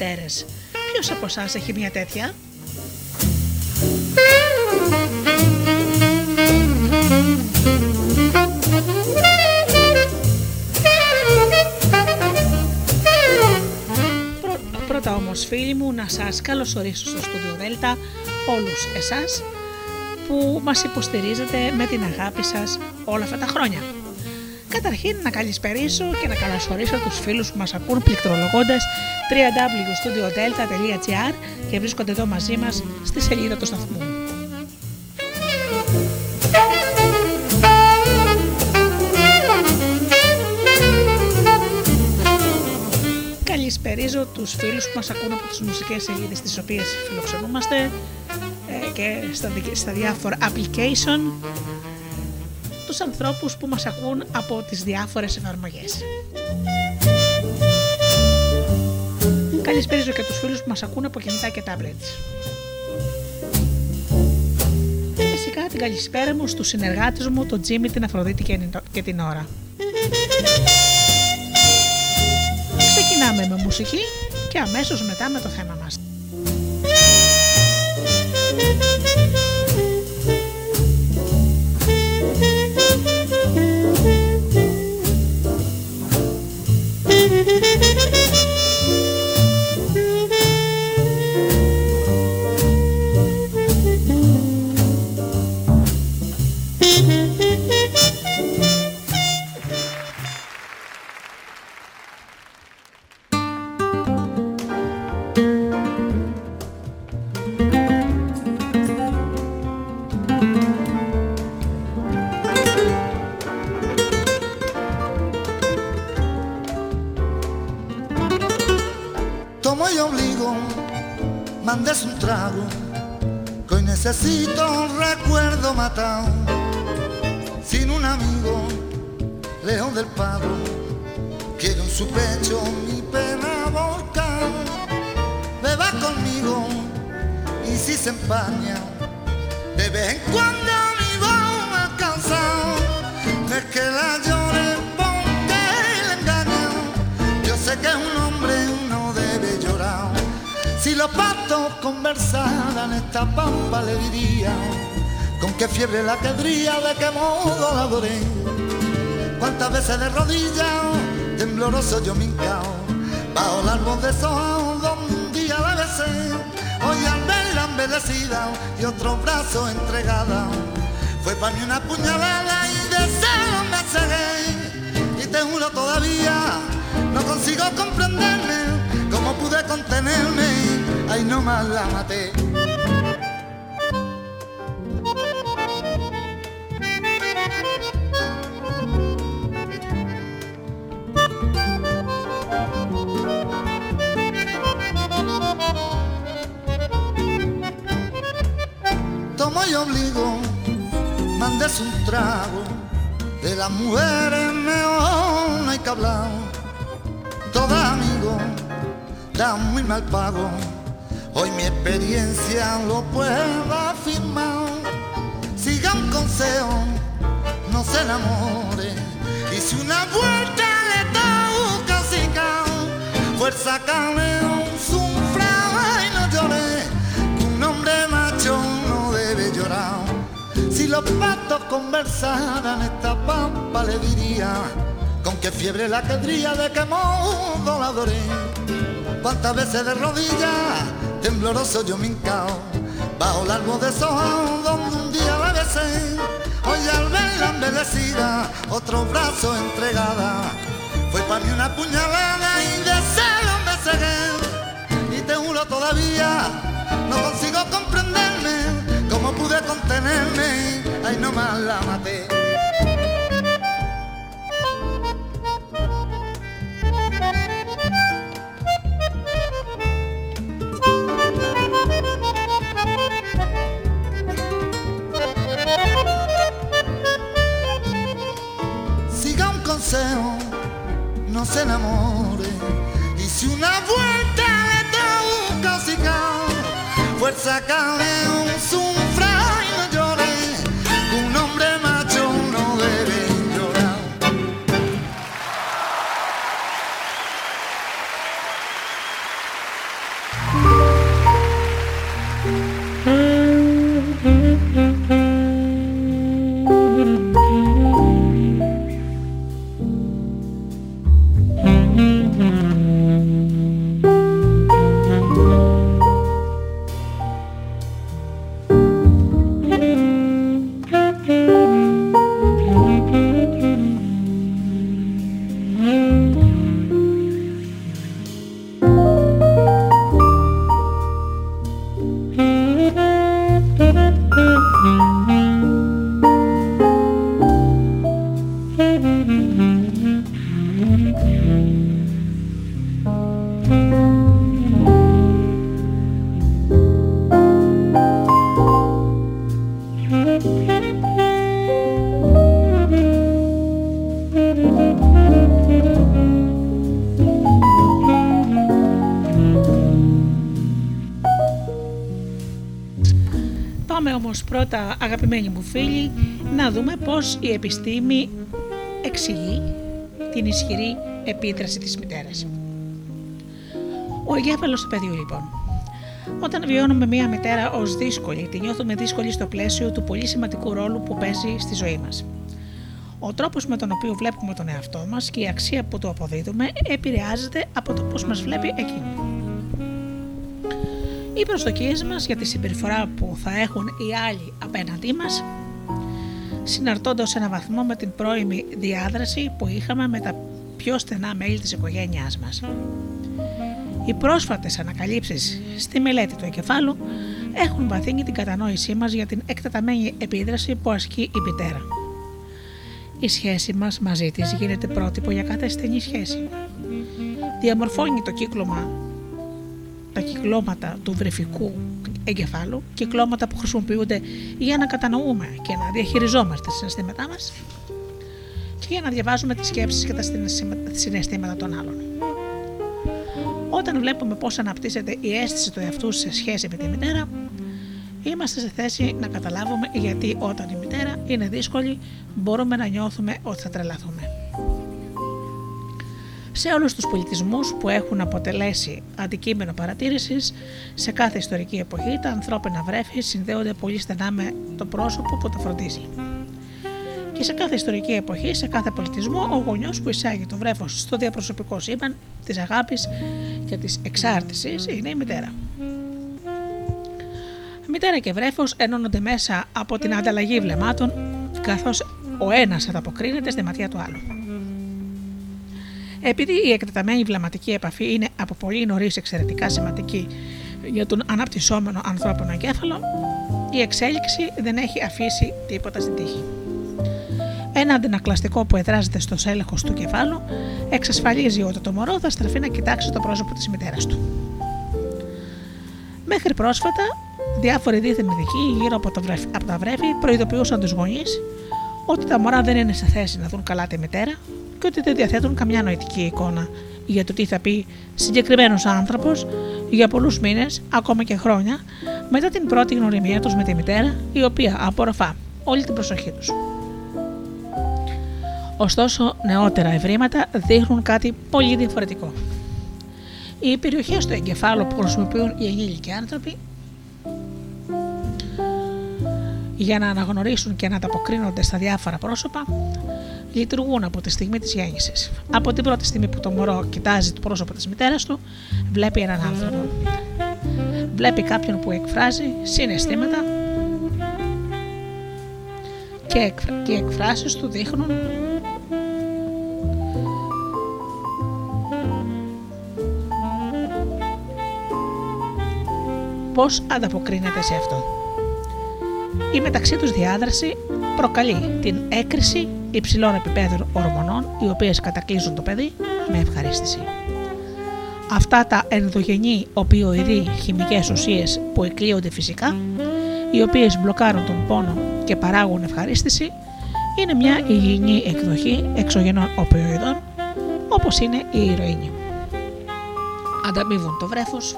Μητέρες. Ποιος από εσάς έχει μια τέτοια; Πρώτα όμως φίλοι μου να σας καλωσορίσω στο Studio Delta όλους εσάς που μας υποστηρίζετε με την αγάπη σας όλα αυτά τα χρόνια. Καταρχήν να καλησπερίσω και να καλωσορίσω τους φίλους που μας ακούν πληκτρολογώντας www.studiodelta.gr και βρίσκονται εδώ μαζί μας στη σελίδα του σταθμού. Καλησπερίζω τους φίλους που μας ακούν από τις μουσικές σελίδες τις οποίες φιλοξενούμαστε ε, και στα διάφορα application τους ανθρώπους που μας ακούν από τις διάφορες εφαρμογές. Καλησπέριζω και τους φίλους που μας ακούν από κινητά και tablets. Φυσικά την καλησπέρα μου στους συνεργάτες μου, τον Τζίμι, την Αφροδίτη και την Ώρα. Ξεκινάμε με μουσική και αμέσως μετά με το θέμα μας. Tembloroso yo me hincao, bajo el árbol de soja donde un día la besé. Hoy al verla embellecida y otro brazo entregada, fue para mí una puñalada y de celo me cegué. Y te juro todavía, no consigo comprenderme cómo pude contenerme, ahí nomás la maté. Mujeres mejor no hay que hablar. Todo amigo da muy mal pago, hoy mi experiencia lo puedo afirmar. Siga un consejo, no se enamore, y si una vuelta le toca sin fuerza cameo, sufra y no llore, un hombre macho no debe llorar. Si los patos conversaran esta pampa le diría con qué fiebre la quedría, de qué modo la adoré. Cuántas veces de rodillas, tembloroso yo me hincao, bajo el árbol de donde un día la besé. Hoy al verla embellecida, otro brazo entregada, fue para mí una puñalada y de celo me cegué. Y te juro todavía, no consigo comprenderme cómo contenerme, ahí nomás la maté. Siga un consejo, no se enamore. Y si una vuelta le toca hocicar, fuerza sufra y να δούμε πώς η επιστήμη εξηγεί την ισχυρή επίδραση της μητέρας. Ο εγκέφαλος του παιδιού λοιπόν. Όταν βιώνουμε μία μητέρα ως δύσκολη, τη νιώθουμε δύσκολη στο πλαίσιο του πολύ σημαντικού ρόλου που παίζει στη ζωή μας. Ο τρόπος με τον οποίο βλέπουμε τον εαυτό μας και η αξία που του αποδίδουμε επηρεάζεται από το πώς μας βλέπει εκείνη. Οι προσδοκίες μας για τη συμπεριφορά που θα έχουν οι άλλοι απέναντί μας συναρτώνται σε ένα βαθμό με την πρώιμη διάδραση που είχαμε με τα πιο στενά μέλη της οικογένειάς μας. Οι πρόσφατες ανακαλύψεις στη μελέτη του εγκεφάλου έχουν βαθύνει την κατανόησή μας για την εκτεταμένη επίδραση που ασκεί η μητέρα. Η σχέση μας μαζί της γίνεται πρότυπο για κάθε στενή σχέση. Διαμορφώνει το κύκλωμα τα κυκλώματα του βρεφικού εγκεφάλου, κυκλώματα που χρησιμοποιούνται για να κατανοούμε και να διαχειριζόμαστε τα συναισθήματά μας και για να διαβάζουμε τις σκέψεις και τα συναισθήματα των άλλων. Όταν βλέπουμε πώς αναπτύσσεται η αίσθηση του εαυτού σε σχέση με τη μητέρα, είμαστε σε θέση να καταλάβουμε γιατί όταν η μητέρα είναι δύσκολη μπορούμε να νιώθουμε ότι θα τρελαθούμε. Σε όλους τους πολιτισμούς που έχουν αποτελέσει αντικείμενο παρατήρησης, σε κάθε ιστορική εποχή τα ανθρώπινα βρέφη συνδέονται πολύ στενά με το πρόσωπο που τα φροντίζει. Και σε κάθε ιστορική εποχή, σε κάθε πολιτισμό, ο γονιός που εισάγει το βρέφος στο διαπροσωπικό σύμπαν της αγάπης και της εξάρτησης είναι η μητέρα. Μητέρα και βρέφος ενώνονται μέσα από την ανταλλαγή βλεμμάτων, καθώς ο ένας ανταποκρίνεται στη ματιά του άλλου. Επειδή η εκτεταμένη βλαμματική επαφή είναι από πολύ νωρίς εξαιρετικά σημαντική για τον αναπτυσσόμενο ανθρώπινο εγκέφαλο, η εξέλιξη δεν έχει αφήσει τίποτα στην τύχη. Ένα αντινακλαστικό που εδράζεται στο έλεγχος του κεφάλου εξασφαλίζει ότι το μωρό θα στραφεί να κοιτάξει το πρόσωπο της μητέρας του. Μέχρι πρόσφατα, διάφοροι δίθεν ειδικοί γύρω από, το βρέφη, από τα βρέφη προειδοποιούσαν τους γονείς ότι τα μωρά δεν είναι σε θέση να δουν καλά τη μητέρα και ότι δεν διαθέτουν καμιά νοητική εικόνα για το τι θα πει συγκεκριμένος άνθρωπος για πολλούς μήνες, ακόμα και χρόνια, μετά την πρώτη γνωριμία τους με τη μητέρα, η οποία απορροφά όλη την προσοχή τους. Ωστόσο, νεότερα ευρήματα δείχνουν κάτι πολύ διαφορετικό. Οι περιοχές του εγκεφάλου που χρησιμοποιούν οι ενήλικοι άνθρωποι για να αναγνωρίσουν και να ανταποκρίνονται στα διάφορα πρόσωπα λειτουργούν από τη στιγμή της γέννησης. Από την πρώτη στιγμή που το μωρό κοιτάζει το πρόσωπο της μητέρας του, βλέπει έναν άνθρωπο. Βλέπει κάποιον που εκφράζει συναισθήματα και, οι εκφράσεις του δείχνουν πώς ανταποκρίνεται σε αυτό. Η μεταξύ τους διάδραση προκαλεί την έκρηση υψηλών επιπέδων ορμονών οι οποίες κατακλείζουν το παιδί με ευχαρίστηση. Αυτά τα ενδογενή οπιοειδή χημικές ουσίες που εκλείονται φυσικά, οι οποίες μπλοκάρουν τον πόνο και παράγουν ευχαρίστηση, είναι μια υγιεινή εκδοχή εξωγενών οπιοειδών όπως είναι η ηρωίνη. Ανταμείβουν το βρέφος,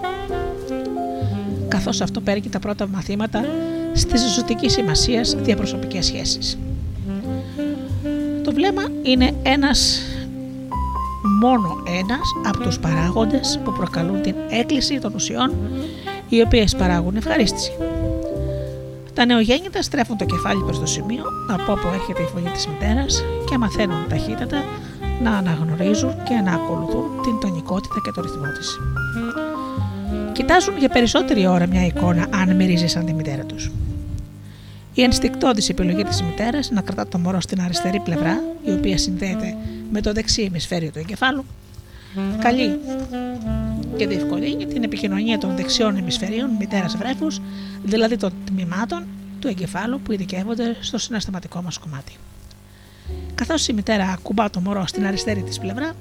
καθώς αυτό παίρνει τα πρώτα μαθήματα στις ζωτικής σημασίας διαπροσωπικές σχέσεις. Το βλέμμα είναι ένας μόνο ένας από τους παράγοντες που προκαλούν την έκκληση των ουσιών οι οποίες παράγουν ευχαρίστηση. Τα νεογέννητα στρέφουν το κεφάλι προς το σημείο από όπου έρχεται η φωνή της μητέρας και μαθαίνουν ταχύτατα να αναγνωρίζουν και να ακολουθούν την τονικότητα και το ρυθμό της. Κοιτάζουν για περισσότερη ώρα μια εικόνα αν μυρίζεις σαν τη μητέρα τους. Η ενστικτόδης επιλογή της μητέρας να κρατά το μωρό στην αριστερή πλευρά, η οποία συνδέεται με το δεξί ημισφαίριο του εγκεφάλου, καλεί και διευκολύνει την επικοινωνία των δεξιών ημισφαιρίων μητέρας βρέφους, δηλαδή των τμήματων του εγκεφάλου που ειδικεύονται στο συναισθηματικό μας κομμάτι. Καθώς η μητέρα ακουμπά το μωρό στην αριστερή της πλευρά,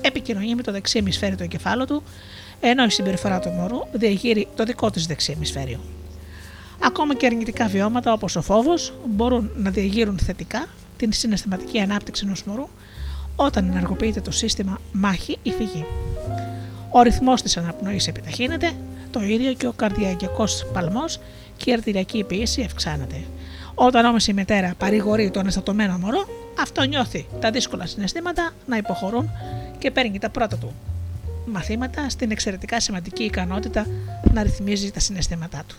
επικοινωνεί με το δεξί ημισφαίριο του εγκεφάλου του, ενώ η συμπεριφορά του μωρού διαγείρει το δικό της δεξί ημισφαίριο. Ακόμα και αρνητικά βιώματα όπως ο φόβος μπορούν να διαγείρουν θετικά την συναισθηματική ανάπτυξη ενός μωρού όταν ενεργοποιείται το σύστημα μάχη ή φυγή. Ο ρυθμός της αναπνοής επιταχύνεται, το ίδιο και ο καρδιακό παλμός και η αρτηριακή πίεση αυξάνεται. Όταν όμως η μητέρα παρηγορεί τον αισθατωμένο μωρό, αυτό νιώθει τα δύσκολα συναισθήματα να υποχωρούν και παίρνει τα πρώτα του μαθήματα στην εξαιρετικά σημαντική ικανότητα να ρυθμίζει τα συναισθήματά του.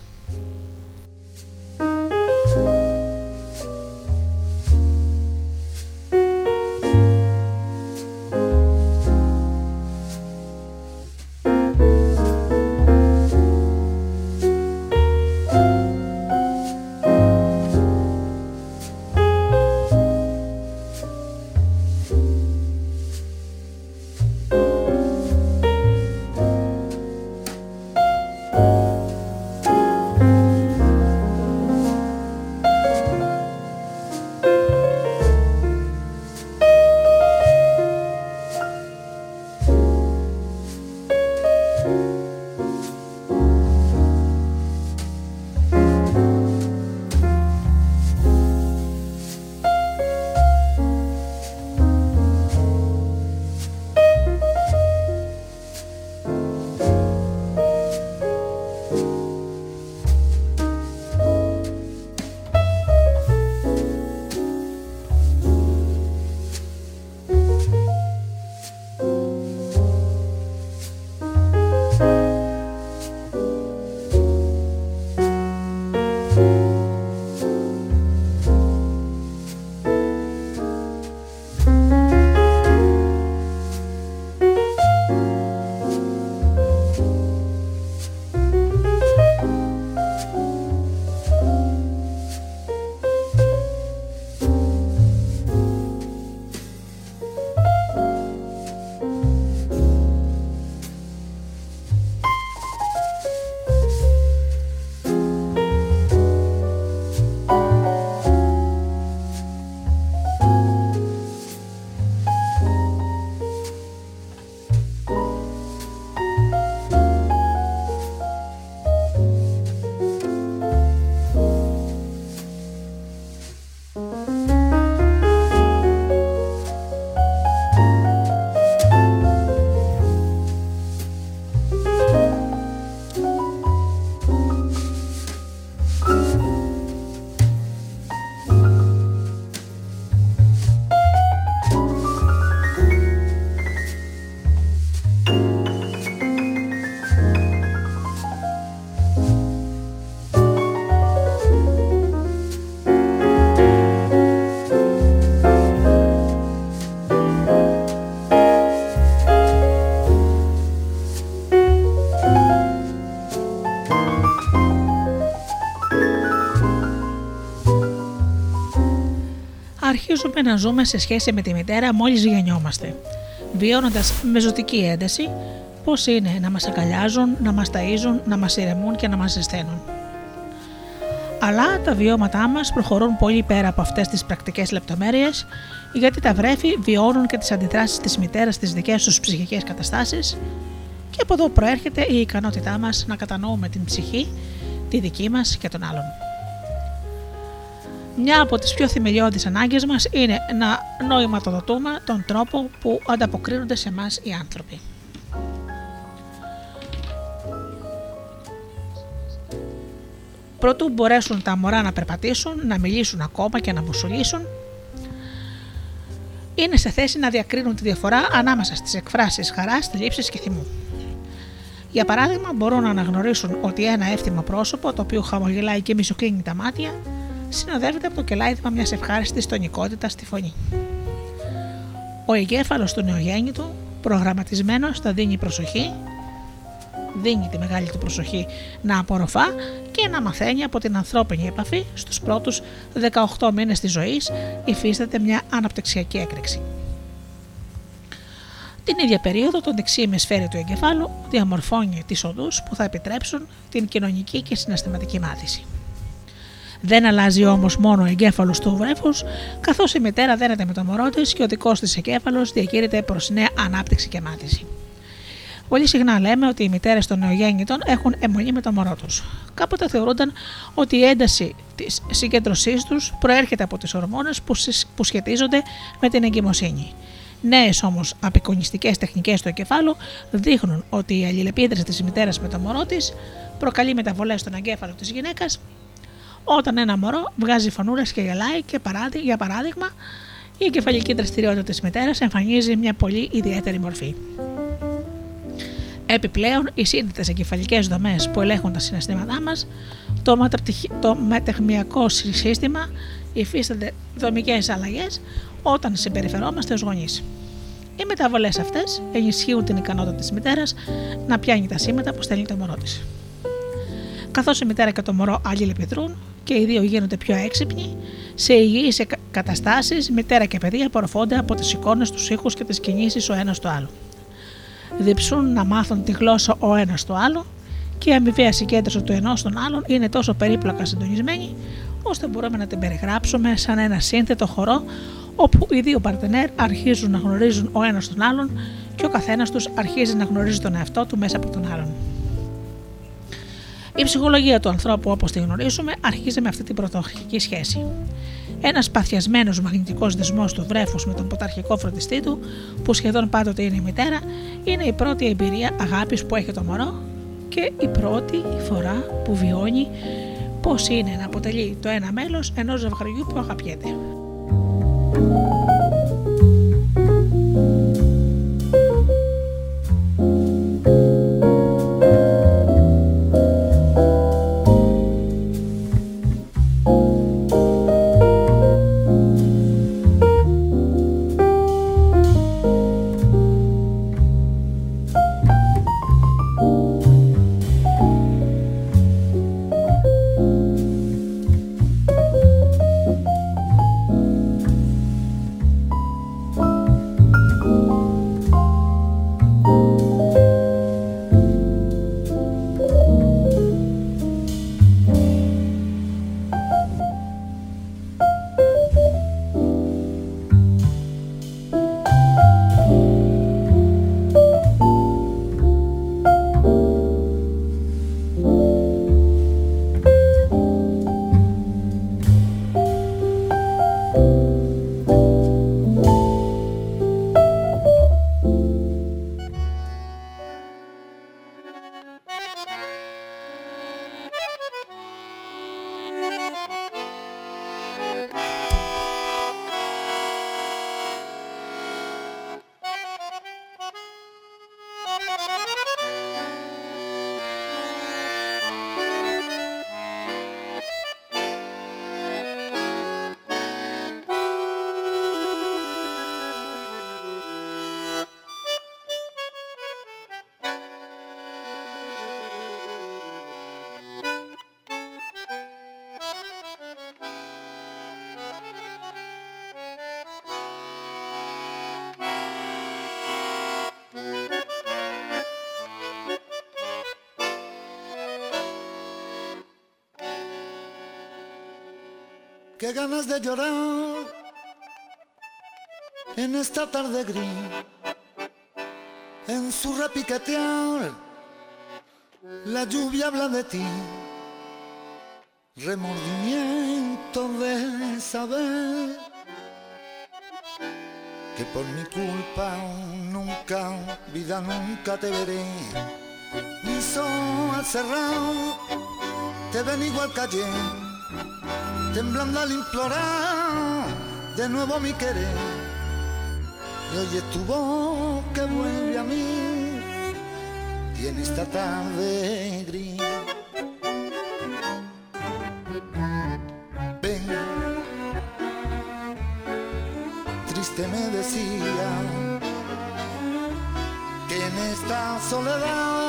Αρχίζουμε να ζούμε σε σχέση με τη μητέρα μόλις γεννιόμαστε, βιώνοντας με ζωτική ένταση πώς είναι να μας αγκαλιάζουν, να μας ταΐζουν, να μας ηρεμούν και να μας ζεσταίνουν. Αλλά τα βιώματά μας προχωρούν πολύ πέρα από αυτές τις πρακτικές λεπτομέρειες, γιατί τα βρέφη βιώνουν και τις αντιδράσεις της μητέρας στις δικές τους ψυχικές καταστάσεις και από εδώ προέρχεται η ικανότητά μας να κατανοούμε την ψυχή, τη δική μας και των άλλων. Μια από τις πιο θεμελιώδεις ανάγκες μας είναι να νοηματοδοτούμε τον τρόπο που ανταποκρίνονται σε μας οι άνθρωποι. Πρωτού μπορέσουν τα μωρά να περπατήσουν, να μιλήσουν ακόμα και να μπουσουλήσουν, είναι σε θέση να διακρίνουν τη διαφορά ανάμεσα στις εκφράσεις χαράς, θλίψης και θυμού. Για παράδειγμα, μπορούν να αναγνωρίσουν ότι ένα εύθυμο πρόσωπο, το οποίο χαμογελάει και μισοκλίνει τα μάτια, συνοδεύεται από το κελάιδημα μιας ευχάριστης τονικότητας στη φωνή. Ο εγκέφαλος του νεογέννητου, προγραμματισμένος, θα δίνει προσοχή, δίνει τη μεγάλη του προσοχή να απορροφά και να μαθαίνει από την ανθρώπινη επαφή στους πρώτους 18 μήνες της ζωής υφίσταται μια αναπτυξιακή έκρηξη. Την ίδια περίοδο το δεξί ημισφαίρι του εγκεφάλου διαμορφώνει τις οδούς που θα επιτρέψουν την κοινωνική και συναισθηματική μάθηση. Δεν αλλάζει όμως μόνο ο εγκέφαλος του βρέφους, καθώς η μητέρα δένεται με το μωρό της και ο δικός της εγκέφαλος διακήρυται προς νέα ανάπτυξη και μάθηση. Πολύ συχνά λέμε ότι οι μητέρες των νεογέννητων έχουν αιμονή με το μωρό τους. Κάποτε θεωρούνταν ότι η ένταση της συγκέντρωσής τους προέρχεται από τις ορμόνες που σχετίζονται με την εγκυμοσύνη. Νέες όμως απεικονιστικές τεχνικές του εγκεφάλου δείχνουν ότι η αλληλεπίδραση της μητέρας με το μωρό της προκαλεί μεταβολές στον εγκέφαλο της γυναίκας όταν ένα μωρό βγάζει φωνούλε και γελάει και για παράδειγμα η εγκεφαλική δραστηριότητα της μητέρας εμφανίζει μια πολύ ιδιαίτερη μορφή. Επιπλέον, οι σύνδετε εγκεφαλικές δομές που ελέγχουν τα συναισθήματά μας, το, το μετεχμιακό σύστημα υφίστανται δομικές αλλαγές όταν συμπεριφερόμαστε ως γονείς. Οι μεταβολές αυτές ενισχύουν την ικανότητα της μητέρας να πιάνει τα σήματα που στέλνει το μωρό της. Καθώς η μητέρα και το μωρό αλληλεπιδρούν και οι δύο γίνονται πιο έξυπνοι, σε υγιείς καταστάσεις, μητέρα και παιδί απορροφώνται από τις εικόνες, τους ήχους και τις κινήσεις ο ένας του άλλου διψούν να μάθουν τη γλώσσα ο ένας του άλλου και η αμοιβαία συγκέντρωση του ενός των άλλων είναι τόσο περίπλοκα συντονισμένη, ώστε μπορούμε να την περιγράψουμε σαν ένα σύνθετο χορό όπου οι δύο παρτενέρ αρχίζουν να γνωρίζουν ο ένας τον άλλον και ο καθένας τους αρχίζει να γνωρίζει τον εαυτό του μέσα από τον άλλον. Η ψυχολογία του ανθρώπου, όπως τη γνωρίζουμε, αρχίζει με αυτή την πρωτοαρχική σχέση. Ένας παθιασμένος μαγνητικός δεσμός του βρέφους με τον ποταρχικό φροντιστή του, που σχεδόν πάντοτε είναι η μητέρα, είναι η πρώτη εμπειρία αγάπης που έχει το μωρό και η πρώτη φορά που βιώνει πώς είναι να αποτελεί το ένα μέλος ενός ζευγαριού που αγαπιέται. Qué ganas de llorar en esta tarde gris, en su repiquetear, la lluvia habla de ti, remordimiento de saber que por mi culpa nunca, vida nunca te veré, ni sol cerrado, te ven igual calle temblando al implorar de nuevo mi querer. Y oye tu voz que vuelve a mí y en esta tarde gris. Ven, triste me decía que en esta soledad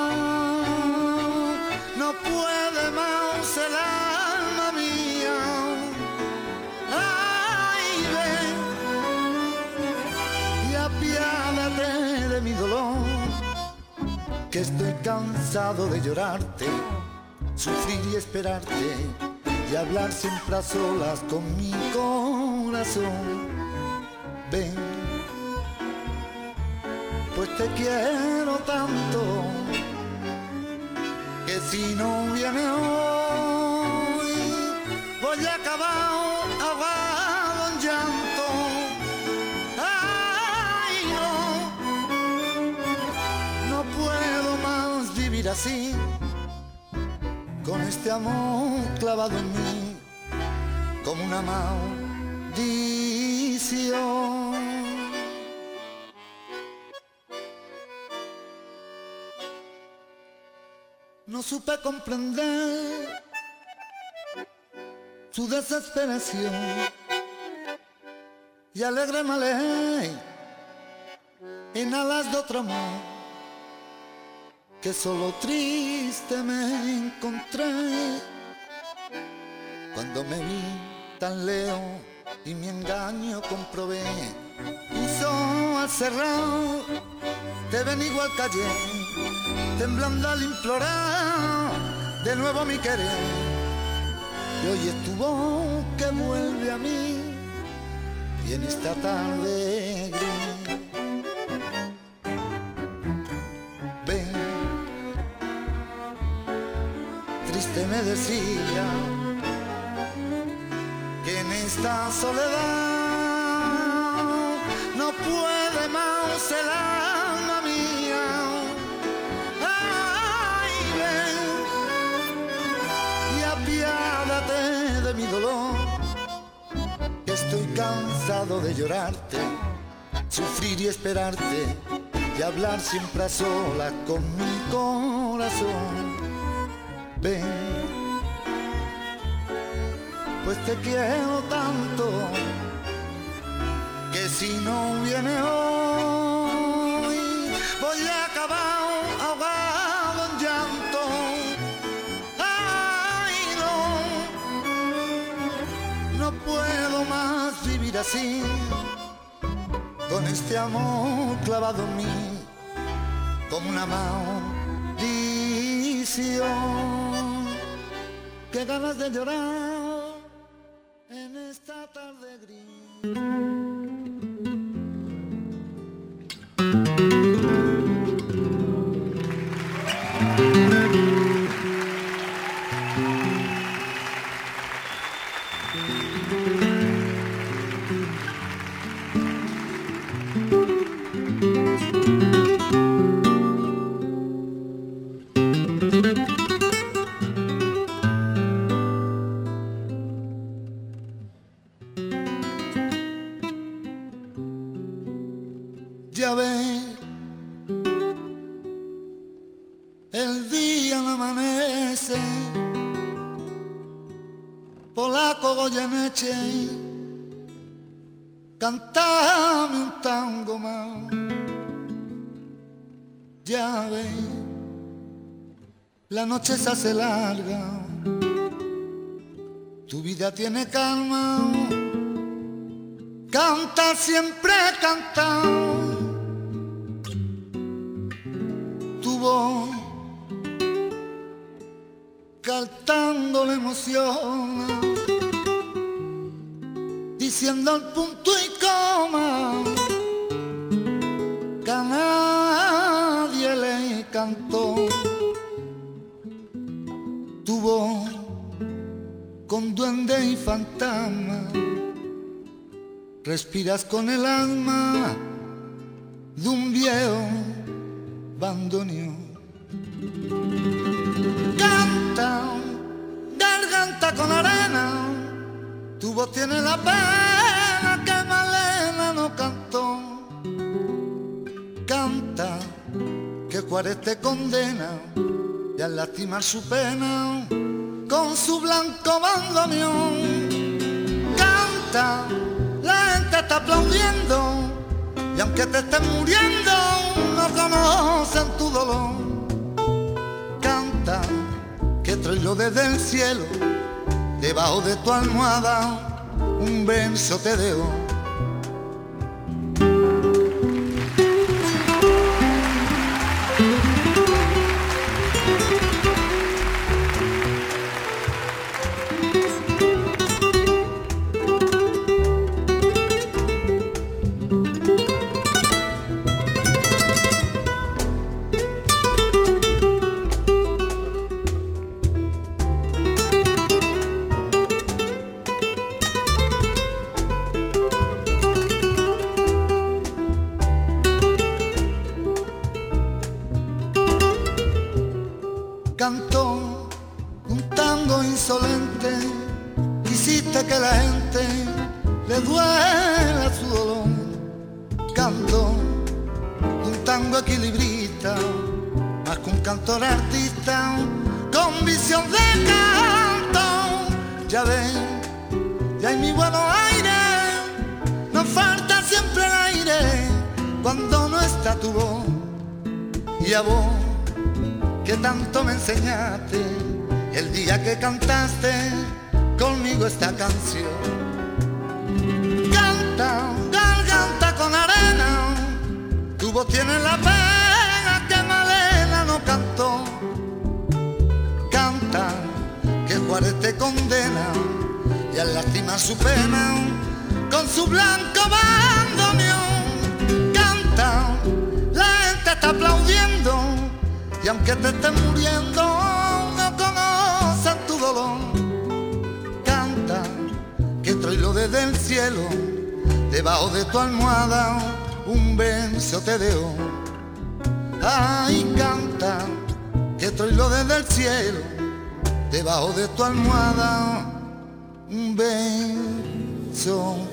que estoy cansado de llorarte, sufrir y esperarte y hablar siempre a solas con mi corazón. Ven, pues te quiero tanto que si no viene hoy voy a acabar así, con este amor clavado en mí, como una maldición. no supe comprender su desesperación y alegre me alejé en alas de otro amor que solo triste me encontré cuando me vi tan lejos y mi engaño comprobé puso al cerrado te ven igual callé temblando al implorar de nuevo mi querer. Y hoy es tu voz que vuelve a mí y en esta tarde. Triste me decía que en esta soledad no puede más el alma mía. Ay, ven y apiádate de mi dolor. Estoy cansado de llorarte, sufrir y esperarte y hablar siempre a solas con mi corazón. Ven, pues te quiero tanto que si no viene hoy voy a acabar ahogado en llanto. Ay, no, no puedo más vivir así, con este amor clavado en mí, como una maldición. Qué ganas de llorar en esta tarde gris. Goyeneche, cantame un tango más. Ya la noche se hace larga, tu vida tiene calma, canta siempre cantado tu voz cantando la emoción diciendo el punto y coma que a nadie le cantó. Tu voz con duende y fantasma, respiras con el alma que Juárez te condena y al lastimar su pena con su blanco bandoneón. Canta, la gente está aplaudiendo y aunque te estés muriendo no conocen tu dolor. Canta, que traigo desde el cielo, debajo de tu almohada, un verso te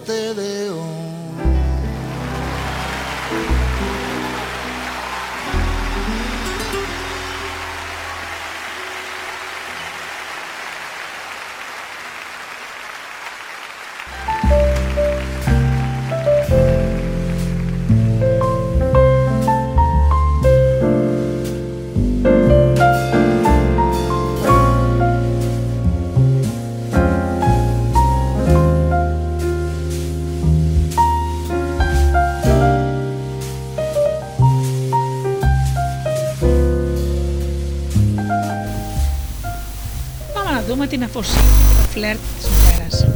dejo την φλερτ της μητέρα.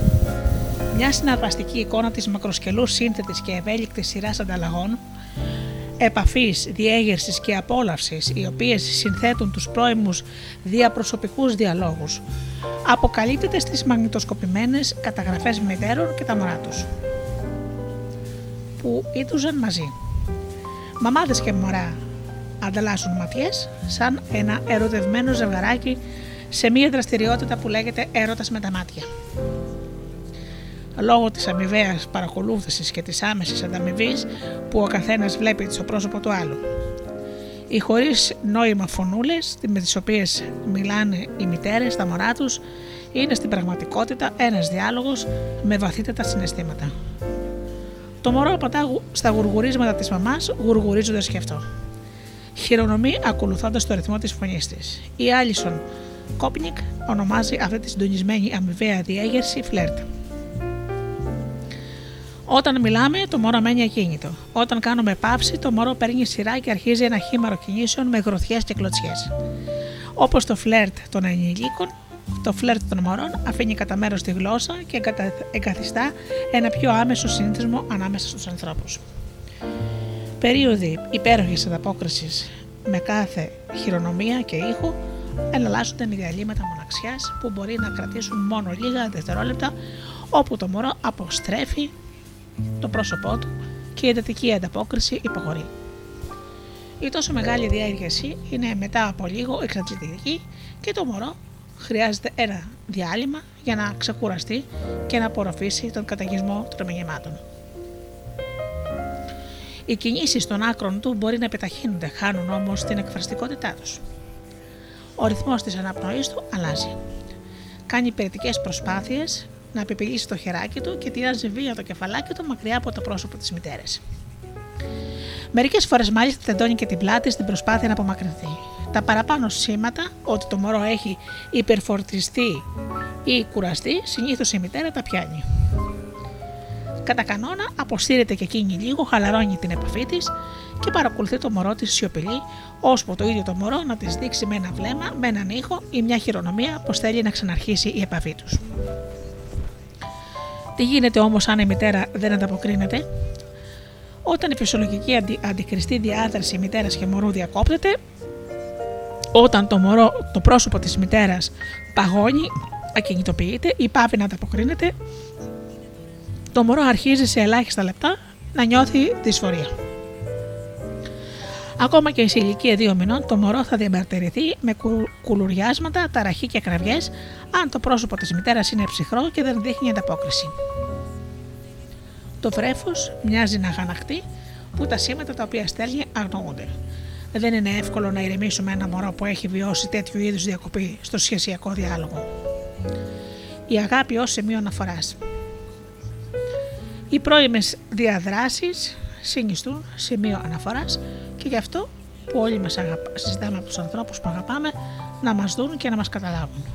Μια συναρπαστική εικόνα της μακροσκελούς σύνθετης και ευέλικτης σειράς ανταλλαγών, επαφής, διέγερσης και απόλαυσης, οι οποίες συνθέτουν τους πρώιμους διαπροσωπικούς διαλόγους, αποκαλύπτεται στις μαγνητοσκοπημένες καταγραφές μητέρων και τα μωρά τους. Που ήτουζαν μαζί. Μαμάδες και μωρά ανταλλάσσουν ματιές σαν ένα ερωτευμένο ζευγαράκι σε μια δραστηριότητα που λέγεται έρωτας με τα μάτια. Λόγω της αμοιβαίας παρακολούθησης και της άμεσης ανταμοιβής που ο καθένας βλέπει στο πρόσωπο του άλλου. Οι χωρίς νόημα φωνούλες με τις οποίες μιλάνε οι μητέρες, τα μωρά τους, είναι στην πραγματικότητα ένας διάλογος με βαθύτατα συναισθήματα. Το μωρό απαντά στα γουργουρίσματα της μαμάς γουργουρίζοντας και αυτό. Χειρονομεί ακολουθώντας το ρυθμό της φωνής της. Η Άλισον Κόπνικ ονομάζει αυτή τη συντονισμένη αμοιβαία διέγερση φλερτ. Όταν μιλάμε, το μωρό μένει ακίνητο. Όταν κάνουμε παύση, το μωρό παίρνει σειρά και αρχίζει ένα χήμαρο κινήσεων με γροθιές και κλωτσιές. Όπως το φλερτ των ενηλίκων, το φλερτ των μωρών αφήνει κατά μέρος τη γλώσσα και εγκαθιστά ένα πιο άμεσο σύνθεσμο ανάμεσα στους ανθρώπους. Περίοδοι υπέροχης ανταπόκρισης με κάθε χειρονομία και ήχο εναλλάσσονται με διαλύματα μοναξιάς που μπορεί να κρατήσουν μόνο λίγα δευτερόλεπτα όπου το μωρό αποστρέφει το πρόσωπό του και η εντατική ανταπόκριση υποχωρεί. Η τόσο μεγάλη διέργεση είναι μετά από λίγο εξαντλητική και το μωρό χρειάζεται ένα διάλειμμα για να ξεκουραστεί και να απορροφήσει τον καταγισμό των μηνυμάτων. Οι κινήσεις των άκρων του μπορεί να επιταχύνονται, χάνουν όμως την εκφραστικότητά τους. Ο ρυθμός της αναπνοής του αλλάζει. Κάνει υπηρετικές προσπάθειες να επιπηλήσει το χεράκι του και τυράζει βία το κεφαλάκι του μακριά από το πρόσωπο της μητέρας. Μερικές φορές μάλιστα τεντώνει και την πλάτη στην προσπάθεια να απομακρυνθεί. Τα παραπάνω σήματα ότι το μωρό έχει υπερφορτιστεί ή κουραστεί, συνήθως η μητέρα τα πιάνει. Κατά κανόνα, αποστήρεται και εκείνη λίγο, χαλαρώνει την επαφή της και παρακολουθεί το μωρό της σιωπηλή, ώσπου το ίδιο το μωρό να της δείξει με ένα βλέμμα, με έναν ήχο ή μια χειρονομία πως θέλει να ξαναρχίσει η επαφή τους. Τι γίνεται όμως αν η μητέρα δεν ανταποκρίνεται, όταν η φυσιολογική αντι, αντικριστή διάδραση μητέρας και μωρού διακόπτεται, όταν το, μωρό, το πρόσωπο της μητέρας παγώνει, ακινητοποιείται ή πάβει να ανταποκρίνεται, το μωρό αρχίζει σε ελάχιστα λεπτά να νιώθει δυσφορία. Ακόμα και σε ηλικία 2 μηνών, το μωρό θα διαμαρτυρηθεί με κουλουριάσματα, ταραχή και κραυγές, αν το πρόσωπο της μητέρας είναι ψυχρό και δεν δείχνει ανταπόκριση. Το βρέφος μοιάζει να αγαναχτεί που τα σήματα τα οποία στέλνει αγνοούνται. Δεν είναι εύκολο να ηρεμήσουμε ένα μωρό που έχει βιώσει τέτοιου είδους διακοπή στο σχεσιακό διάλογο. Η αγάπη ως σημείο αναφοράς. Οι πρώιμες διαδράσεις συνιστούν σημείο αναφοράς και γι' αυτό που όλοι μας αγαπά, συζητάμε από τους ανθρώπους που αγαπάμε να μας δουν και να μας καταλάβουν.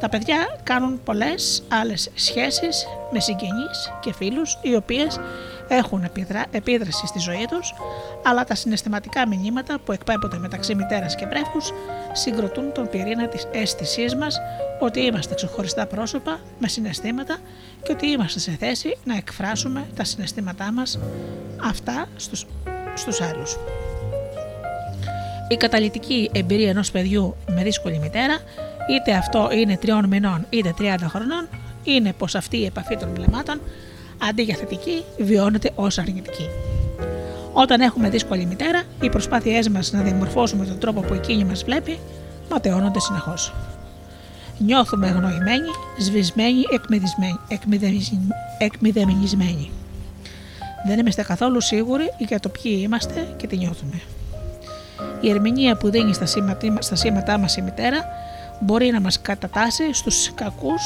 Τα παιδιά κάνουν πολλές άλλες σχέσεις με συγγενείς και φίλους οι οποίες έχουν επίδραση στη ζωή τους, αλλά τα συναισθηματικά μηνύματα που εκπέμπονται μεταξύ μητέρας και βρέφους συγκροτούν τον πυρήνα της αίσθησής μας ότι είμαστε ξεχωριστά πρόσωπα με συναισθήματα και ότι είμαστε σε θέση να εκφράσουμε τα συναισθήματά μας αυτά στους, στους άλλους. Η καταλητική εμπειρία ενός παιδιού με δύσκολη μητέρα, είτε αυτό είναι τριών μηνών είτε 30 χρονών, είναι πως αυτή η επαφή των βλεμμάτων αντί για θετική βιώνεται ως αρνητική. Όταν έχουμε δύσκολη μητέρα, οι προσπάθειές μας να διαμορφώσουμε τον τρόπο που εκείνη μας βλέπει ματαιώνονται συνεχώς. Νιώθουμε αγνοημένοι, σβησμένοι, εκμηδεμινισμένοι. Δεν είμαστε καθόλου σίγουροι για το ποιοι είμαστε και τι νιώθουμε. Η ερμηνεία που δίνει στα, στα σήματά μας η μητέρα μπορεί να μας κατατάσει στους κακούς,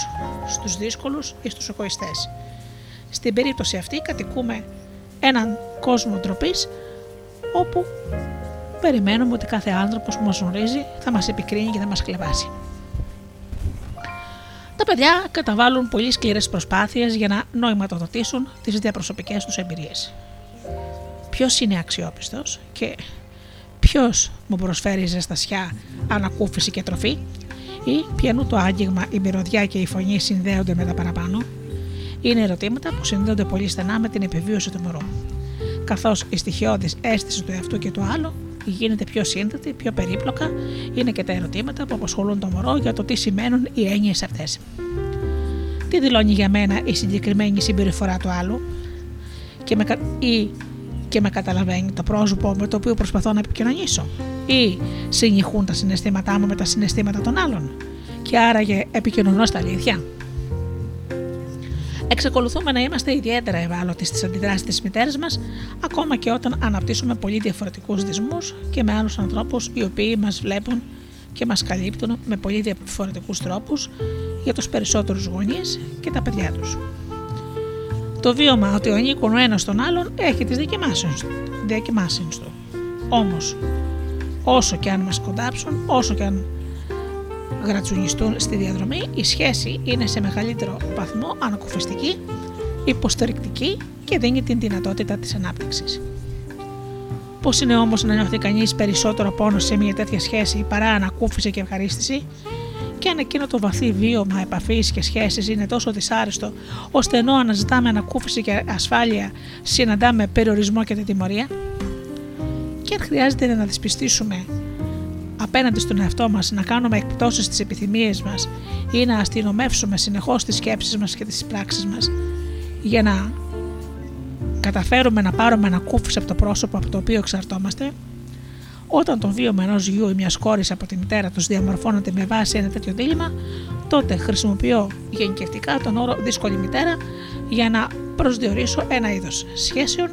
στους δύσκολους ή στους εγωιστές. Στην περίπτωση αυτή κατοικούμε έναν κόσμο ντροπής όπου περιμένουμε ότι κάθε άνθρωπος που μας γνωρίζει θα μας επικρίνει και θα μας κλεβάσει. Τα παιδιά καταβάλουν πολύ σκληρές προσπάθειες για να νοηματοδοτήσουν τις διαπροσωπικές τους εμπειρίες. Ποιος είναι αξιόπιστος και ποιος μου προσφέρει ζεστασιά, ανακούφιση και τροφή ή ποιανού το άγγιγμα, η μυρωδιά και η φωνή συνδέονται με τα παραπάνω. Είναι ερωτήματα που συνδέονται πολύ στενά με την επιβίωση του μωρού. Καθώς η στοιχειώδης αίσθηση του εαυτού και του άλλου γίνεται πιο σύνθετη, πιο περίπλοκα, είναι και τα ερωτήματα που απασχολούν το μωρό για το τι σημαίνουν οι έννοιες αυτές. Τι δηλώνει για μένα η συγκεκριμένη συμπεριφορά του άλλου και με, ή και με καταλαβαίνει το πρόσωπο με το οποίο προσπαθώ να επικοινωνήσω; Ή συνηχούν τα συναισθήματά μου με τα συναισθήματα των άλλων και άραγε επικοινωνώ στα αλήθεια; Εξακολουθούμε να είμαστε ιδιαίτερα ευάλωτοι στις αντιδράσεις της μητέρας μας, ακόμα και όταν αναπτύσσουμε πολύ διαφορετικούς δυσμούς και με άλλους ανθρώπους οι οποίοι μας βλέπουν και μας καλύπτουν με πολύ διαφορετικούς τρόπους για τους περισσότερους γονείς και τα παιδιά τους. Το βίωμα ότι ανήκουν ο ένας στον άλλον έχει τις διακοιμάσει του. Όμως, όσο και αν μας κοντάψουν, όσο και αν γρατσουνιστούν στη διαδρομή, η σχέση είναι σε μεγαλύτερο βαθμό ανακουφιστική, υποστηρικτική και δίνει την δυνατότητα της ανάπτυξης. Πώς είναι όμως να νιώθει κανείς περισσότερο πόνο σε μια τέτοια σχέση παρά ανακούφιση και ευχαρίστηση, Και αν εκείνο το βαθύ βίωμα επαφής και σχέσει είναι τόσο δυσάρεστο, ώστε ενώ αναζητάμε ανακούφιση και ασφάλεια, συναντάμε περιορισμό και τιμωρία; Και αν χρειάζεται να δυσπιστήσουμε απέναντι στον εαυτό μας, να κάνουμε εκπτώσεις στις επιθυμίες μας ή να αστυνομεύσουμε συνεχώς τις σκέψεις μας και τις πράξεις μας για να καταφέρουμε να πάρουμε ανακούφιση από το πρόσωπο από το οποίο εξαρτώμαστε, όταν το βίωμα ενός γιου ή μιας κόρης από τη μητέρα τους διαμορφώνεται με βάση ένα τέτοιο δίλημα, τότε χρησιμοποιώ γενικευτικά τον όρο δύσκολη μητέρα για να προσδιορίσω ένα είδος σχέσεων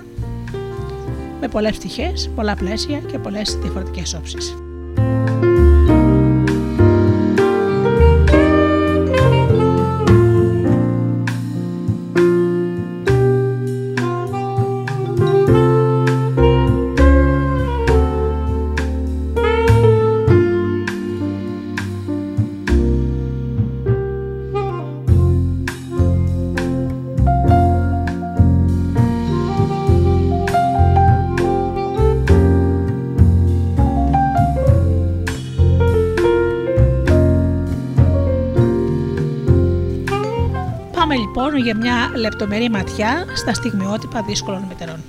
με πολλές πτυχές, πολλά πλαίσια και πολλές διαφορετικές όψεις. Για μια λεπτομερή ματιά στα στιγμιότυπα δύσκολων μητερών.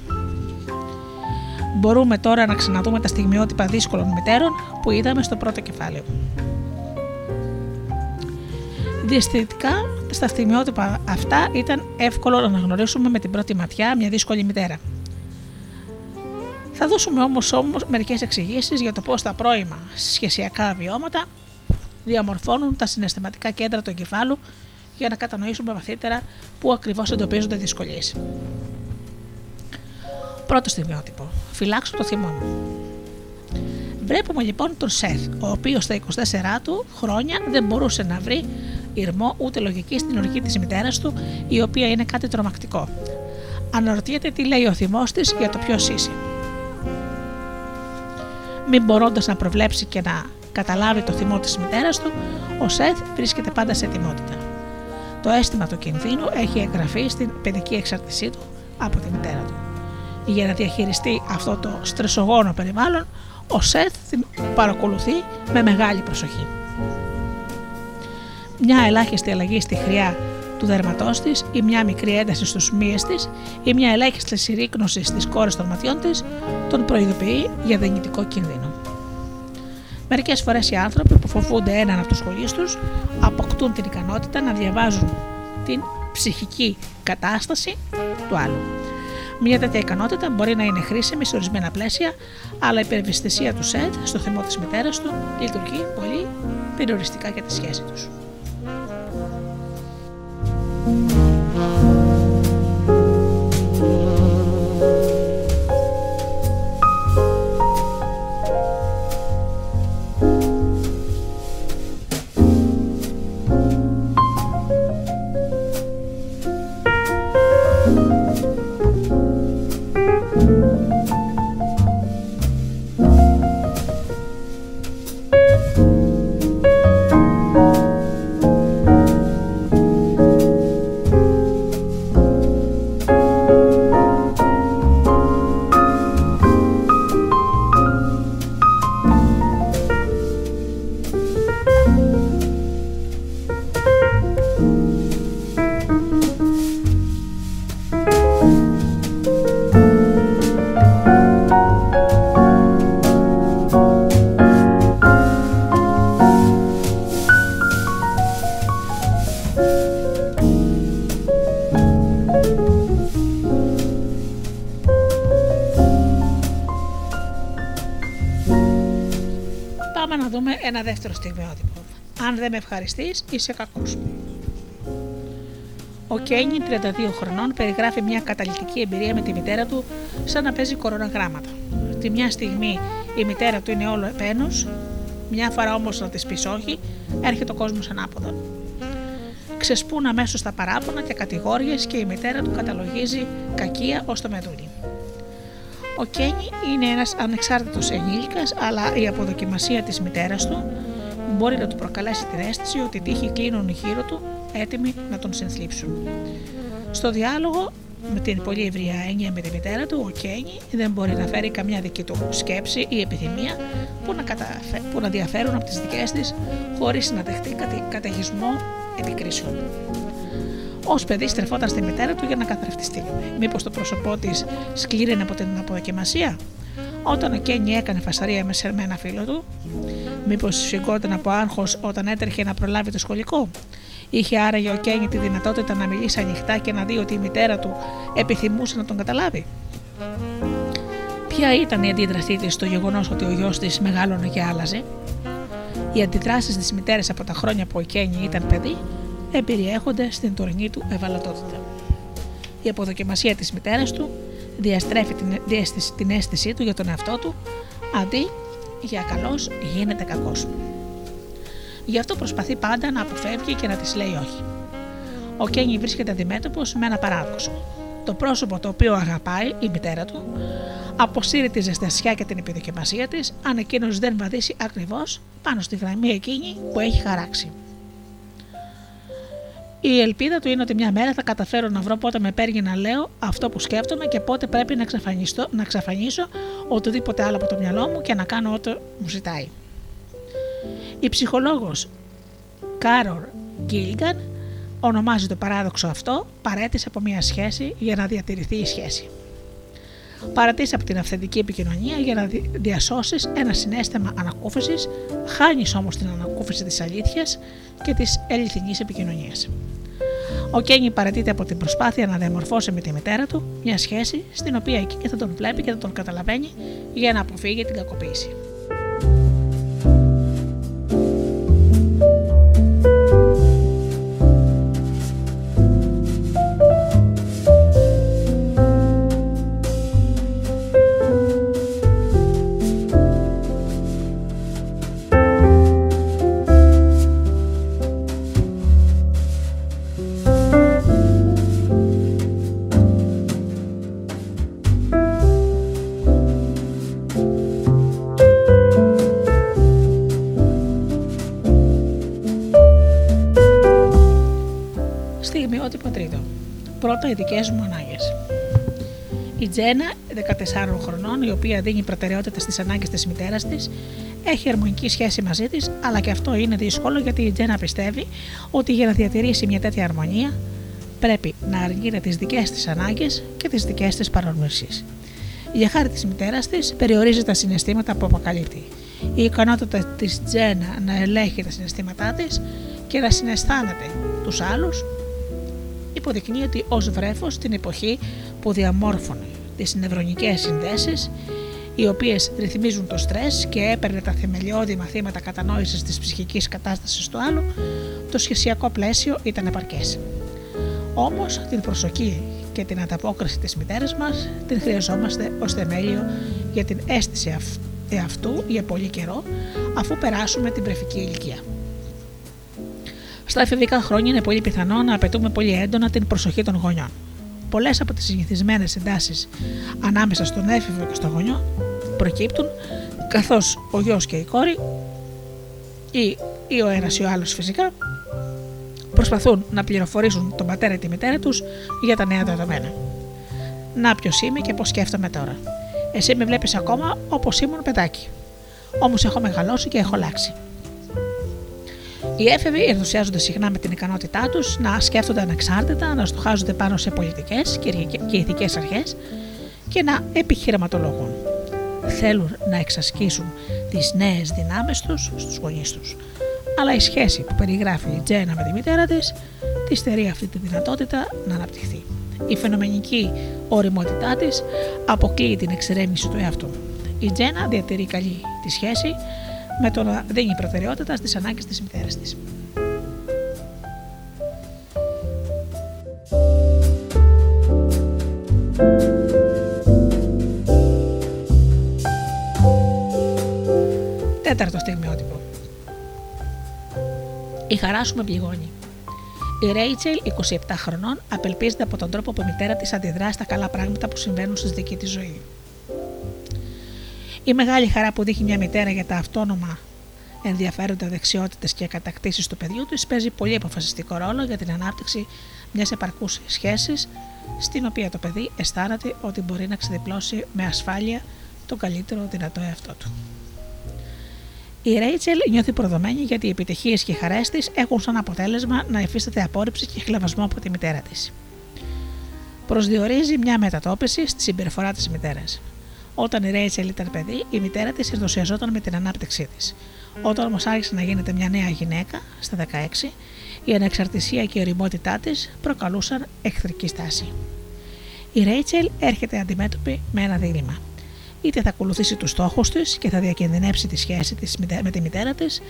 Μπορούμε τώρα να ξαναδούμε τα στιγμιότυπα δύσκολων μητέρων που είδαμε στο πρώτο κεφάλαιο. Διαστητικά, στα στιγμιότυπα αυτά ήταν εύκολο να αναγνωρίσουμε με την πρώτη ματιά μια δύσκολη μητέρα. Θα δώσουμε όμως, όμως μερικές εξηγήσεις για το πώς τα πρώιμα σχεσιακά βιώματα διαμορφώνουν τα συναισθηματικά κέντρα του εγκεφάλου για να κατανοήσουμε βαθύτερα πού ακριβώς εντοπίζονται δυσκολίες. Πρώτο στιγμιότυπο. Φυλάξω το θυμό μου. Βλέπουμε λοιπόν τον Σεθ, ο οποίος στα 24 του χρόνια δεν μπορούσε να βρει ηρμό ούτε λογική στην οργή της μητέρας του, η οποία είναι κάτι τρομακτικό. Αναρωτιέται τι λέει ο θυμός της για το ποιο είσαι. Μην μπορώντας να προβλέψει και να καταλάβει το θυμό της μητέρας του, ο Σεθ βρίσκεται πάντα σε ετοιμότητα. Το αίσθημα του κινδύνου έχει εγγραφεί στην παιδική εξαρτησή του από τη μητέρα του. Για να διαχειριστεί αυτό το στρεσογόνο περιβάλλον, ο Σεθ την παρακολουθεί με μεγάλη προσοχή. Μια ελάχιστη αλλαγή στη χρειά του δέρματός της ή μια μικρή ένταση στους μύες της ή μια ελάχιστη συρρήκνωση στις κόρες των ματιών της τον προειδοποιεί για δυνητικό κίνδυνο. Μερικές φορές οι άνθρωποι που φοβούνται έναν από τους γονείς τους αποκτούν την ικανότητα να διαβάζουν την ψυχική κατάσταση του άλλου. Μια τέτοια ικανότητα μπορεί να είναι χρήσιμη σε ορισμένα πλαίσια, αλλά η υπερβιστησία του ΣΕΤ στο θυμό της μητέρας του λειτουργεί πολύ περιοριστικά για τη σχέση τους. Δεν με ευχαριστείς, είσαι κακός. Ο Κένι, 32 χρονών, περιγράφει μια καταλητική εμπειρία με τη μητέρα του σαν να παίζει κοροναγράμματα. Τη μια στιγμή η μητέρα του είναι όλο επένος, μια φορά όμως να της πεις όχι, έρχεται ο κόσμος ανάποδα. Ξεσπούν αμέσως τα παράπονα και κατηγόριες και η μητέρα του καταλογίζει κακία ως το μετούλι. Ο Κένι είναι ένας ανεξάρτητος ενήλικας, αλλά η αποδοκιμασία της μητέρας του μπορεί να του προκαλέσει την αίσθηση ότι οι τύχοι κλείνουν γύρω του, έτοιμοι να τον συνθλίψουν. Στο διάλογο με την πολύ ευρία έννοια με τη μητέρα του, ο Κένι δεν μπορεί να φέρει καμιά δική του σκέψη ή επιθυμία που να, καταφε... που να διαφέρουν από τις δικές της χωρίς να δεχτεί κατε... καταιγισμό επικρίσεων. Ω παιδί στρεφόταν στη μητέρα του για να καθρεφτιστεί. Μήπως το πρόσωπό της σκλήρινε από την αποδοκιμασία, όταν ο Κένι έκανε φασαρία με ένα φίλο του, μήπως σηκώταν από άγχος όταν έτρεχε να προλάβει το σχολικό, Είχε άραγε ο Κένι τη δυνατότητα να μιλήσει ανοιχτά και να δει ότι η μητέρα του επιθυμούσε να τον καταλάβει. Ποια ήταν η αντίδρασή της στο γεγονός ότι ο γιος της μεγάλωνε και άλλαζε; Οι αντιδράσεις της μητέρας από τα χρόνια που ο Κένι ήταν παιδί εμπεριέχονται στην τωρινή του ευαλωτότητα. Η αποδοκιμασία της μητέρας του διαστρέφει την, την αίσθησή του για τον εαυτό του, αντί για καλός γίνεται κακός. Γι' αυτό προσπαθεί πάντα να αποφεύγει και να της λέει όχι. Ο Κένι βρίσκεται αντιμέτωπος με ένα παράδοξο. Το πρόσωπο το οποίο αγαπάει, η μητέρα του, αποσύρει τη ζεστασιά και την επιδοκιμασία της, αν εκείνος δεν βαδίσει ακριβώς πάνω στη γραμμή εκείνη που έχει χαράξει. Η ελπίδα του είναι ότι μια μέρα θα καταφέρω να βρω πότε με παίρνει να λέω αυτό που σκέφτομαι και πότε πρέπει να, να εξαφανίσω οτιδήποτε άλλο από το μυαλό μου και να κάνω ό,τι μου ζητάει. Η ψυχολόγος Κάρορ Γκίλγκαν ονομάζει το παράδοξο αυτό παρέτηση από μια σχέση για να διατηρηθεί η σχέση. Παρατήσει από την αυθεντική επικοινωνία για να διασώσεις ένα συνέστημα ανακούφισης, χάνεις όμως την ανακούφιση της αλήθειας και της αληθινής επικοινωνίας. Ο Κένι παρατείται από την προσπάθεια να διαμορφώσει με τη μητέρα του μια σχέση στην οποία εκείνη θα τον βλέπει και θα τον καταλαβαίνει για να αποφύγει την κακοποίηση. Οι δικές μου ανάγκες. Η Τζένα, 14 χρονών, η οποία δίνει προτεραιότητα στις ανάγκες της μητέρας της, έχει αρμονική σχέση μαζί της, αλλά και αυτό είναι δύσκολο γιατί η Τζένα πιστεύει ότι για να διατηρήσει μια τέτοια αρμονία πρέπει να αρνείται τις δικές της ανάγκες και τις δικές της παρορμήσει. Για χάρη της μητέρας της, περιορίζει τα συναισθήματα που αποκαλύπτει. Η ικανότητα της Τζένα να ελέγχει τα συναισθήματά της και να συναισθάνεται τους άλλους υποδεικνύεται ως βρέφος την εποχή που διαμόρφωνε τις νευρονικές συνδέσεις, οι οποίες ρυθμίζουν το στρες και έπαιρνε τα θεμελιώδη μαθήματα κατανόησης της ψυχικής κατάστασης του άλλου, το σχεσιακό πλαίσιο ήταν επαρκές. Όμως την προσοχή και την ανταπόκριση της μητέρας μας την χρειαζόμαστε ως θεμέλιο για την αίσθηση εαυτού για πολύ καιρό, αφού περάσουμε την πρεφική ηλικία. Στα εφηβικά χρόνια είναι πολύ πιθανό να απαιτούμε πολύ έντονα την προσοχή των γονιών. Πολλές από τις συνηθισμένες εντάσει ανάμεσα στον έφηβο και στον γονιό προκύπτουν καθώς ο γιος και η κόρη ή, ή ο ένας ή ο άλλος φυσικά προσπαθούν να πληροφορήσουν τον πατέρα ή τη μητέρα τους για τα νέα δεδομένα. Να ποιος είμαι και πώς σκέφτομαι τώρα. Εσύ με βλέπεις ακόμα όπως ήμουν παιδάκι. Όμως έχω μεγαλώσει και έχω αλλάξει. Οι έφηβοι ενθουσιάζονται συχνά με την ικανότητά τους να σκέφτονται ανεξάρτητα, να στοχάζονται πάνω σε πολιτικές και ηθικές αρχές και να επιχειρηματολογούν. Θέλουν να εξασκήσουν τις νέες δυνάμεις τους στους γονείς τους. Αλλά η σχέση που περιγράφει η Τζένα με τη μητέρα της τη στερεί αυτή τη δυνατότητα να αναπτυχθεί. Η φαινομενική οριμότητά της αποκλείει την εξερεύνηση του εαυτού. Η Τζένα διατηρεί καλή τη σχέση με το να δίνει προτεραιότητα στις ανάγκες της μητέρας της. Τέταρτο στιγμιότυπο. Η χαρά σου με πληγώνει. Η Ρέιτσελ, 27 χρονών, απελπίζεται από τον τρόπο που η μητέρα της αντιδρά στα καλά πράγματα που συμβαίνουν στη δική της ζωή. Η μεγάλη χαρά που δείχνει μια μητέρα για τα αυτόνομα ενδιαφέροντα δεξιότητες και κατακτήσεις του παιδιού της παίζει πολύ αποφασιστικό ρόλο για την ανάπτυξη μιας επαρκούς σχέσης στην οποία το παιδί αισθάνεται ότι μπορεί να ξεδιπλώσει με ασφάλεια τον καλύτερο δυνατό εαυτό του. Η Ρέιτσελ νιώθει προδομένη γιατί οι επιτυχίες και οι χαρές της έχουν σαν αποτέλεσμα να υφίσταται απόρριψη και χλεβασμό από τη μητέρα της. Προσδιορίζει μια μετατόπιση στη συμπεριφορά της μητέρας. Όταν η Ρέιτσελ ήταν παιδί, η μητέρα της ενθουσιαζόταν με την ανάπτυξή της. Όταν όμως άρχισε να γίνεται μια νέα γυναίκα, στα 16, η ανεξαρτησία και η οριμότητά της προκαλούσαν εχθρική στάση. Η Ρέιτσελ έρχεται αντιμέτωπη με ένα δίλημα είτε θα ακολουθήσει τους στόχους της και θα διακινδυνεύσει τη σχέση της με τη μητέρα της,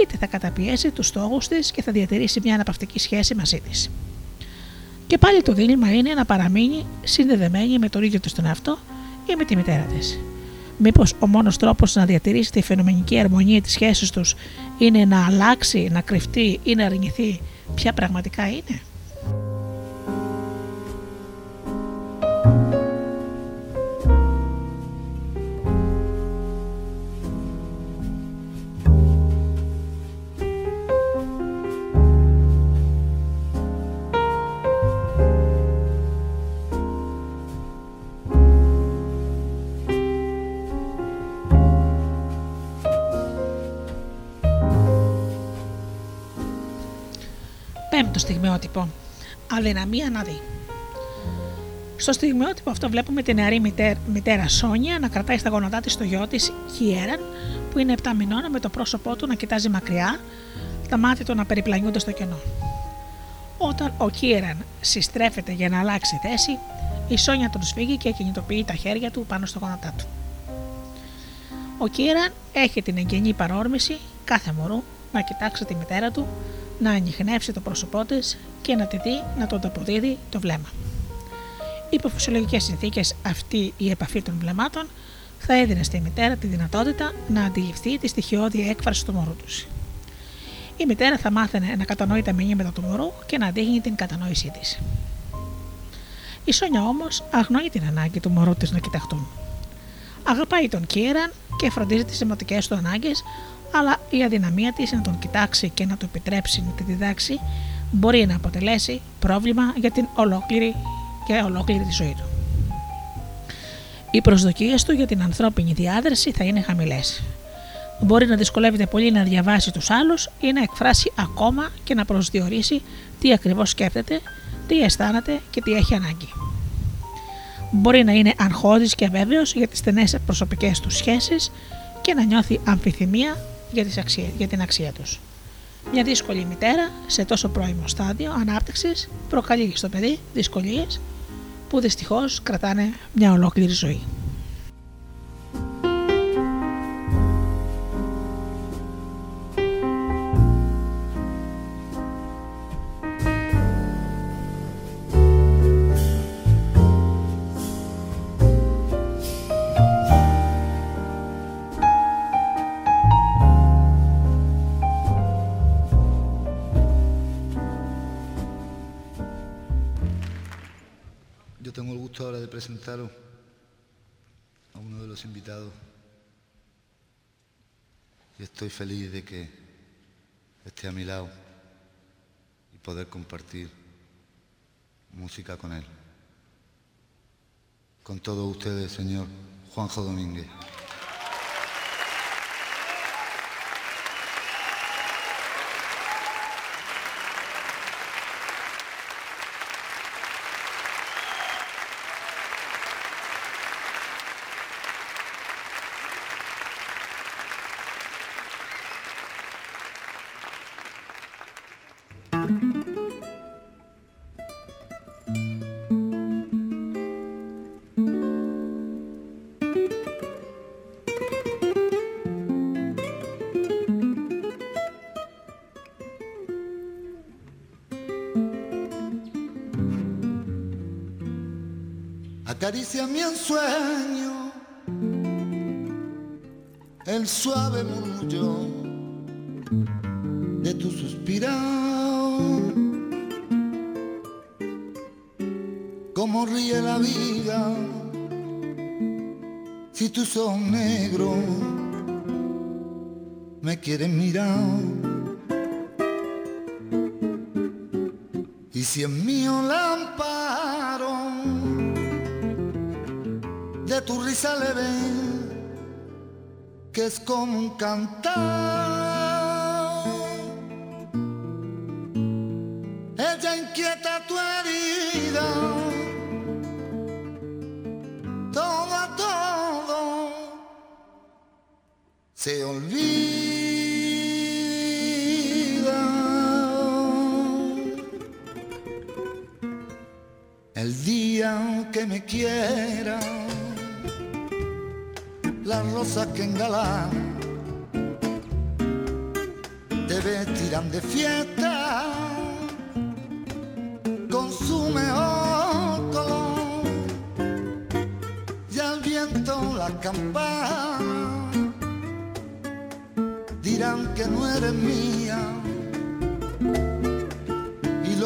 είτε θα καταπιέσει τους στόχους της και θα διατηρήσει μια αναπαυτική σχέση μαζί της. Και πάλι το δίλημα είναι να παραμείνει συνδεδεμένη με τον ίδιο του τον εαυτό ή με τη μητέρα της. Μήπως ο μόνος τρόπος να διατηρήσει τη φαινομενική αρμονία της σχέσης τους είναι να αλλάξει, να κρυφτεί ή να αρνηθεί; Ποια πραγματικά είναι; Στιγμιότυπο. Αδυναμία να δει. Στο στιγμιότυπο αυτό βλέπουμε την νεαρή μητέρα, μητέρα Σόνια να κρατάει στα γόνατά της το γιο της Κιέραν, που είναι 7 μηνών, με το πρόσωπό του να κοιτάζει μακριά, τα μάτια του να περιπλανιούνται στο κενό. Όταν ο Κίεραν συστρέφεται για να αλλάξει θέση, η Σόνια τον σφίγγει και κινητοποιεί τα χέρια του πάνω στο γόνατά του. Ο Κίεραν έχει την εγγενή παρόρμηση κάθε μωρού να κοιτάξει τη μητέρα του να ανοιχνεύσει το πρόσωπό της και να τη δει να τον αποδίδει το βλέμμα. Υπό φυσιολογικές συνθήκες, αυτή η επαφή των βλεμμάτων θα έδινε στη μητέρα τη δυνατότητα να αντιληφθεί τη στοιχειώδη έκφραση του μωρού τους. Η μητέρα θα μάθαινε να κατανοεί τα μηνύματα του μωρού και να δείχνει την κατανόησή της. Η Σόνια όμως αγνοεί την ανάγκη του μωρού της να κοιταχτούν. Αγαπάει τον Κίραν και φροντίζει τις σημαντικέ του ανάγκες αλλά η αδυναμία της να τον κοιτάξει και να του επιτρέψει να τη διδάξει μπορεί να αποτελέσει πρόβλημα για την ολόκληρη και ολόκληρη τη ζωή του. Οι προσδοκίες του για την ανθρώπινη διάδραση θα είναι χαμηλές. Μπορεί να δυσκολεύεται πολύ να διαβάσει τους άλλους ή να εκφράσει ακόμα και να προσδιορίσει τι ακριβώς σκέφτεται, τι αισθάνεται και τι έχει ανάγκη. Μπορεί να είναι αγχώδης και αβέβαιος για τις στενές προσωπικές του σχέσεις και να νιώθει αμφιθυμία για, τις αξίες, για την αξία τους. Μια δύσκολη μητέρα σε τόσο πρώιμο στάδιο ανάπτυξης προκαλεί στο παιδί δυσκολίες που δυστυχώς κρατάνε μια ολόκληρη ζωή. Presentaros a uno de los invitados y estoy feliz de que esté a mi lado y poder compartir música con él. Con todos ustedes, señor Juanjo Domínguez. Acaricia mi ensueño, el suave murmullo de tu suspirado. Como ríe la vida si tú sos negro, me quieres mirar. Y si es mío la tu risa le ven que es como un cantar.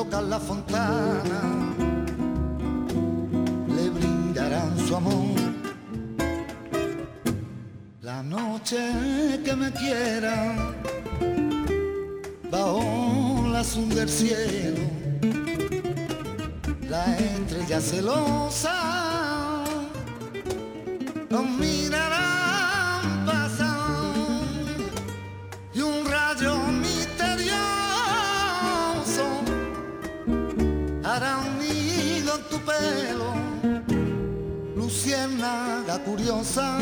Y loca la fontana su amor. La noche que me quiera, bajo la azul del cielo, la estrella celosa pelo luciérnaga curiosa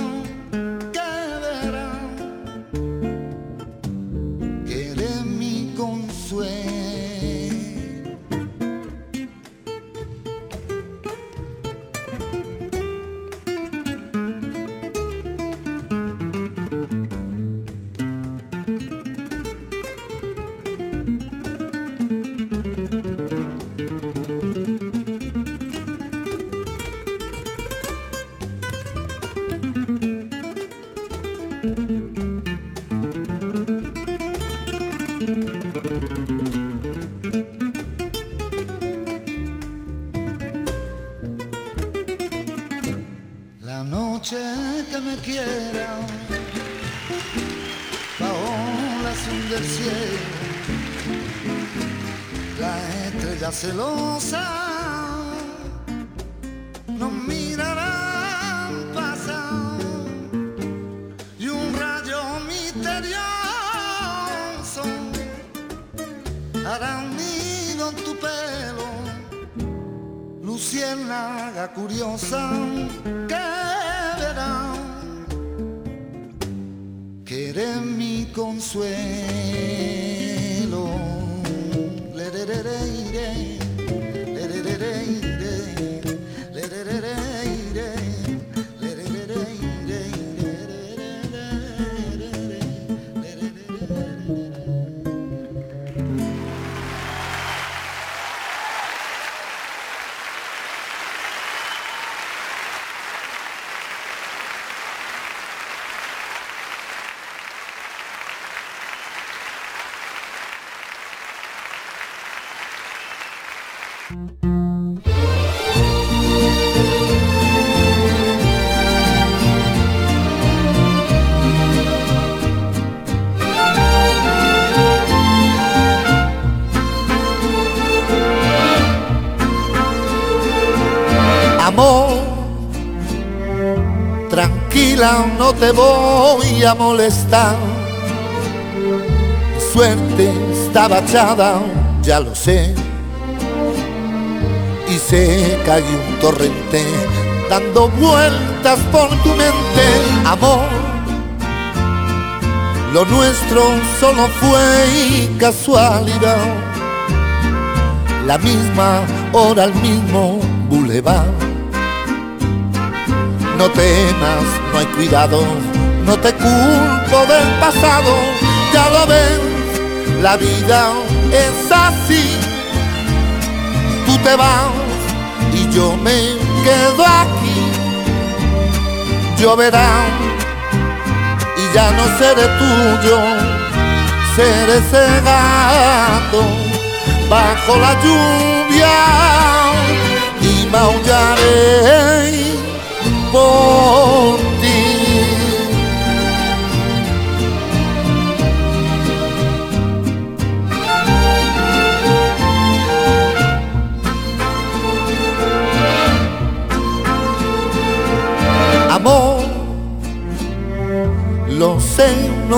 s'élance no te voy a molestar. Suerte estaba echada, ya lo sé. Y se cayó un torrente dando vueltas por tu mente, amor. Lo nuestro solo fue casualidad. La misma hora, el mismo boulevard no temas, no hay cuidado, no te culpo del pasado, ya lo ves, la vida es así. Tú te vas y yo me quedo aquí. Lloverá y ya no seré tuyo, seré cegado bajo la lluvia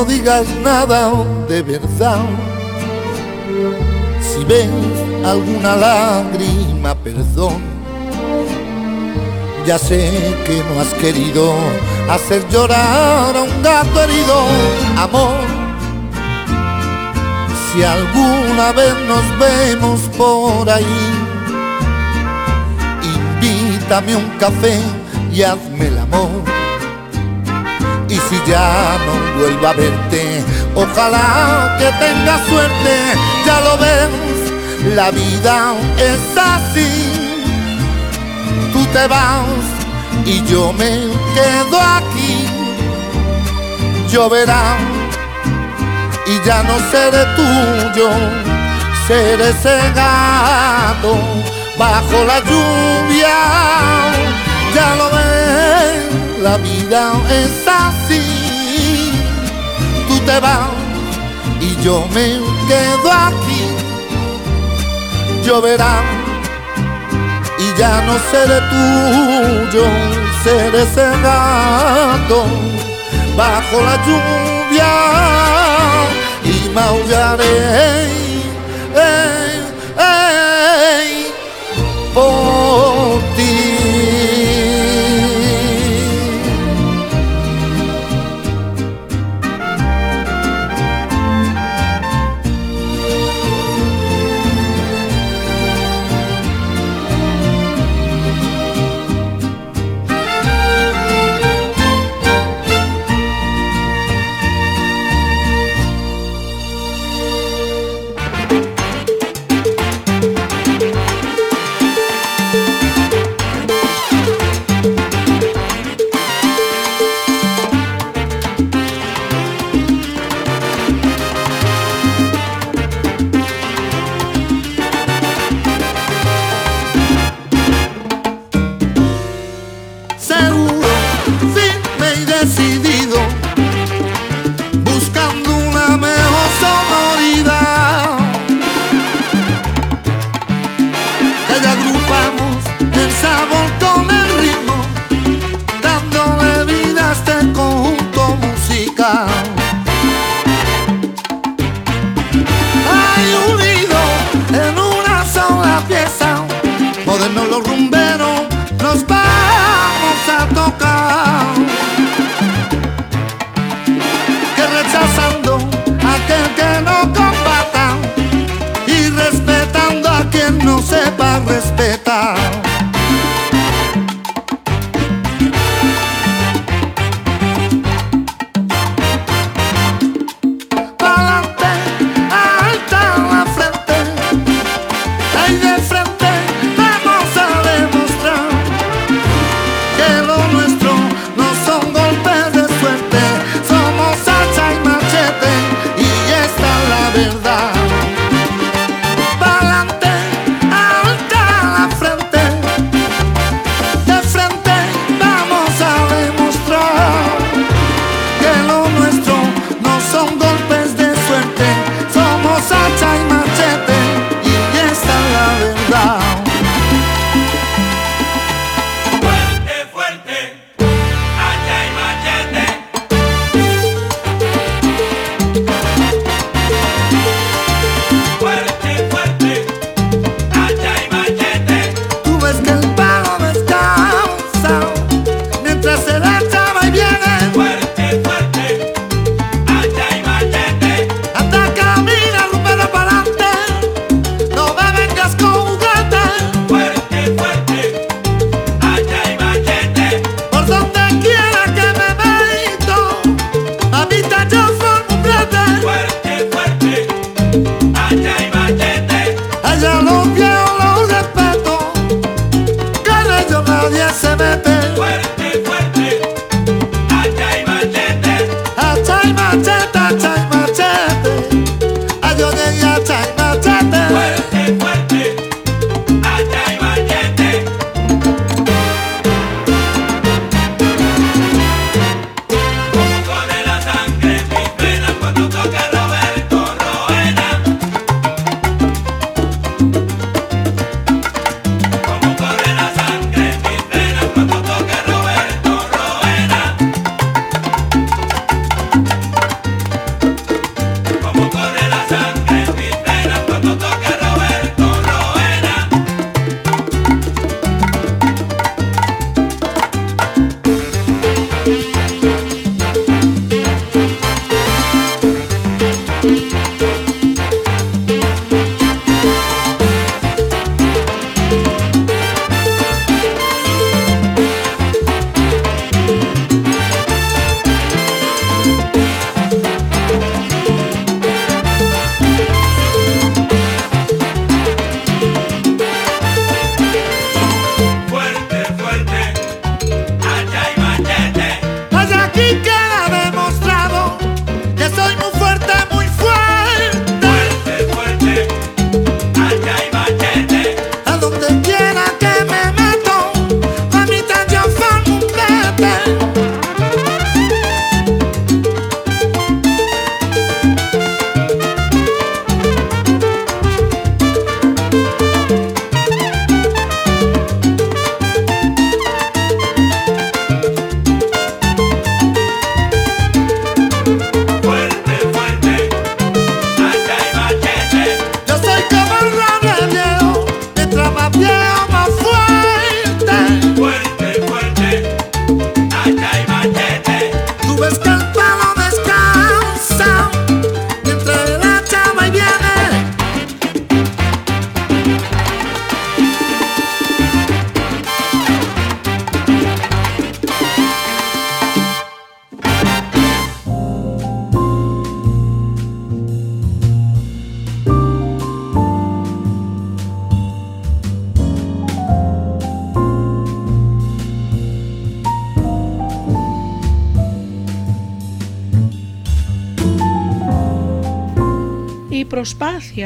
no digas nada de verdad. Si ves alguna lágrima, perdón. Ya sé que no has querido hacer llorar a un gato herido, amor. Si alguna vez nos vemos por ahí, invítame un café y hazme el amor. Si ya no vuelvo a verte, ojalá que tengas suerte, ya lo ves, la vida es así. Tú te vas y yo me quedo aquí. Lloverá y ya no seré tuyo, seré cegado bajo la lluvia. Ya lo ves, la vida es así. Tú te vas y yo me quedo aquí. Lloverá y ya no seré tuyo, seré cegado bajo la lluvia y maullaré ey, ey, por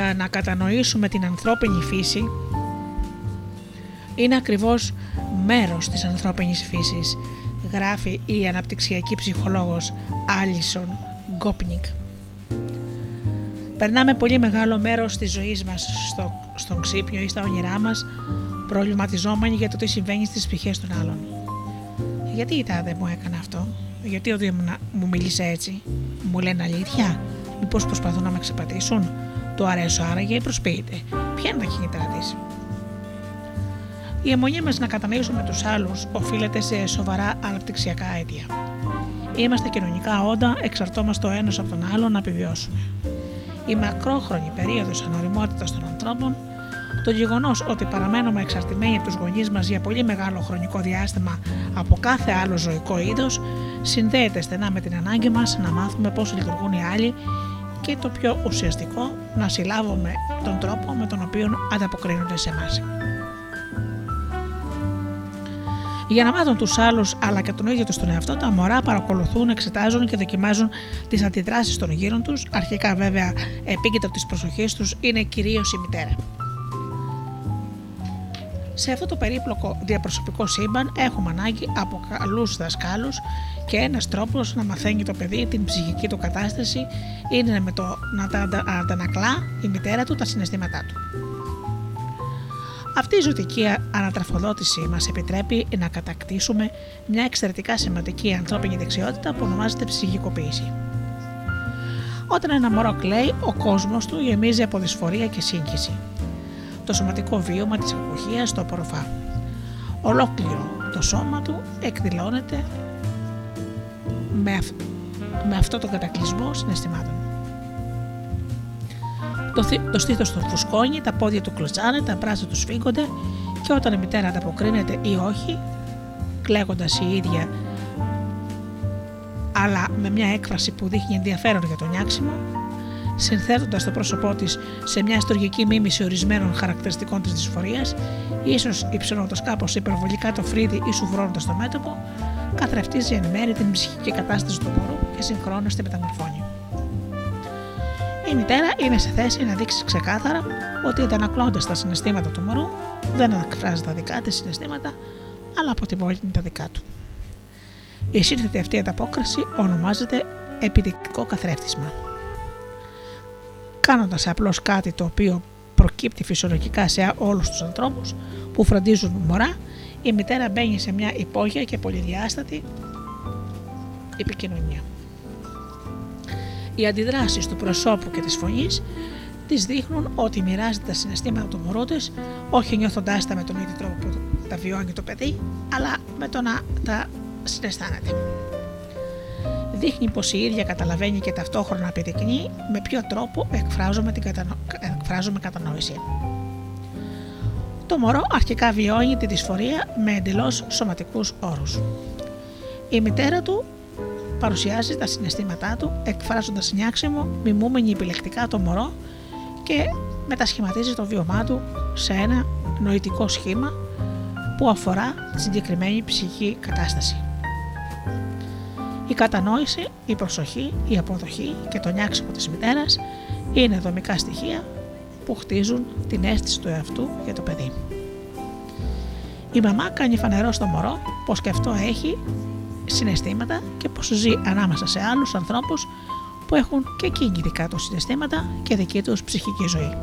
προσπάθεια να κατανοήσουμε την ανθρώπινη φύση είναι ακριβώς μέρος της ανθρώπινης φύσης, γράφει η αναπτυξιακή ψυχολόγος Άλισον Γκόπνικ. Περνάμε πολύ μεγάλο μέρος της ζωής μας στο, στον ξύπνιο ή στα όνειρά μας προβληματιζόμενοι για το τι συμβαίνει στις ψυχές των άλλων. Γιατί η τάδε μου έκανε αυτό, γιατί ο Δήμο μου μίλησε έτσι, μου λένε αλήθεια, μήπως προσπαθούν να με ξεπατήσουν, το αρέσω άραγε ή προσποιείται, ποια είναι τα κινητά της; Η αιμονή μας να κατανοήσουμε τους άλλους οφείλεται σε σοβαρά αναπτυξιακά αίτια. Είμαστε κοινωνικά όντα, εξαρτώμαστε ο ένας από τον άλλο να επιβιώσουμε. Η μακρόχρονη περίοδος ανοριμότητας των ανθρώπων, το γεγονός ότι παραμένουμε εξαρτημένοι από τους γονείς μας για πολύ μεγάλο χρονικό διάστημα από κάθε άλλο ζωικό είδος, συνδέεται στενά με την ανάγκη μας να μάθουμε πώς λειτουργούν οι άλλοι και το πιο ουσιαστικό, να συλλάβουμε τον τρόπο με τον οποίο ανταποκρίνονται σε εμάς. Για να μάθουν τους άλλους αλλά και τον ίδιο τους τον εαυτό, τα μωρά παρακολουθούν, εξετάζουν και δοκιμάζουν τις αντιδράσεις των γύρων τους. Αρχικά, βέβαια, επίκεντρο τη προσοχή τους είναι κυρίως η μητέρα. Σε αυτό το περίπλοκο διαπροσωπικό σύμπαν έχουμε ανάγκη από καλούς δασκάλους και ένας τρόπος να μαθαίνει το παιδί την ψυχική του κατάσταση είναι με το να τα αντανακλά η μητέρα του τα συναισθήματά του. Αυτή η ζωτική ανατραφοδότηση μας επιτρέπει να κατακτήσουμε μια εξαιρετικά σημαντική ανθρώπινη δεξιότητα που ονομάζεται ψυχικοποίηση. Όταν ένα μωρό κλαίει, ο κόσμος του γεμίζει από δυσφορία και σύγχυση. Το σωματικό βίωμα της εκδοχίας το απορροφά. Ολόκληρο το σώμα του εκδηλώνεται με, με αυτό τον κατακλυσμό συναισθημάτων. Το, το στήθος του φουσκώνει, τα πόδια του κλωτσάνε, τα μπράτσα του σφίγγονται και όταν η μητέρα ανταποκρίνεται ή όχι, κλαίγοντας η ίδια, αλλά με μια έκφραση που δείχνει ενδιαφέρον για το νιάξιμο, συνθέτοντας το πρόσωπό της σε μια αστρογική μίμηση ορισμένων χαρακτηριστικών της δυσφορίας, ίσως υψώνοντας κάπως υπερβολικά το φρύδι ή σουβρώνοντας το μέτωπο, καθρεφτίζει εν μέρη την ψυχική κατάσταση του μωρού και συγχρόνως τη μεταμορφώνει η μητέρα είναι σε θέση να δείξει ξεκάθαρα ότι αντανακλώντα τα συναισθήματα του μωρού, δεν εκφράζει τα δικά της συναισθήματα, αλλά αποτυπώνει τα δικά του. Η σύνθετη αυτή ανταπόκριση ονομάζεται επιδεικτικό καθρέφτισμα. Κάνοντας απλώς κάτι το οποίο προκύπτει φυσιολογικά σε όλους τους ανθρώπους που φροντίζουν μωρά, η μητέρα μπαίνει σε μια υπόγεια και πολυδιάστατη επικοινωνία. Οι αντιδράσεις του προσώπου και της φωνής της δείχνουν ότι μοιράζεται τα συναισθήματα του μωρού της, όχι νιώθοντάς τα με τον ίδιο τρόπο που τα βιώνει το παιδί, αλλά με το να τα συναισθάνεται. Δείχνει πως η ίδια καταλαβαίνει και ταυτόχρονα επιδεικνύει με ποιο τρόπο εκφράζουμε, την κατανο... εκφράζουμε κατανόηση. Το μωρό αρχικά βιώνει τη δυσφορία με εντελώς σωματικούς όρους. Η μητέρα του παρουσιάζει τα συναισθήματά του, εκφράζοντας νιάξιμο, μιμούμενη επιλεκτικά το μωρό και μετασχηματίζει το βίωμά του σε ένα νοητικό σχήμα που αφορά τη συγκεκριμένη ψυχική κατάσταση. Η κατανόηση, η προσοχή, η αποδοχή και το νιάξιμο της μητέρας είναι δομικά στοιχεία που χτίζουν την αίσθηση του εαυτού για το παιδί. Η μαμά κάνει φανερό στο μωρό πως και αυτό έχει συναισθήματα και πώς ζει ανάμεσα σε άλλους ανθρώπους που έχουν και εκείνοι δικά τους συναισθήματα και δική τους ψυχική ζωή.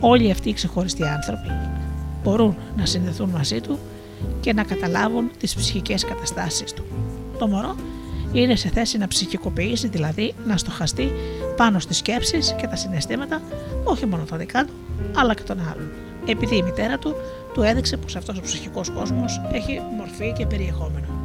Όλοι αυτοί οι ξεχωριστοί άνθρωποι μπορούν να συνδεθούν μαζί του και να καταλάβουν τις ψυχικές καταστάσεις του. Το μωρό είναι σε θέση να ψυχικοποιήσει, δηλαδή να στοχαστεί πάνω στις σκέψεις και τα συναισθήματα, όχι μόνο τα δικά του, αλλά και των άλλων. Επειδή η μητέρα του του έδειξε πως αυτός ο ψυχικός κόσμος έχει μορφή και περιεχόμενο.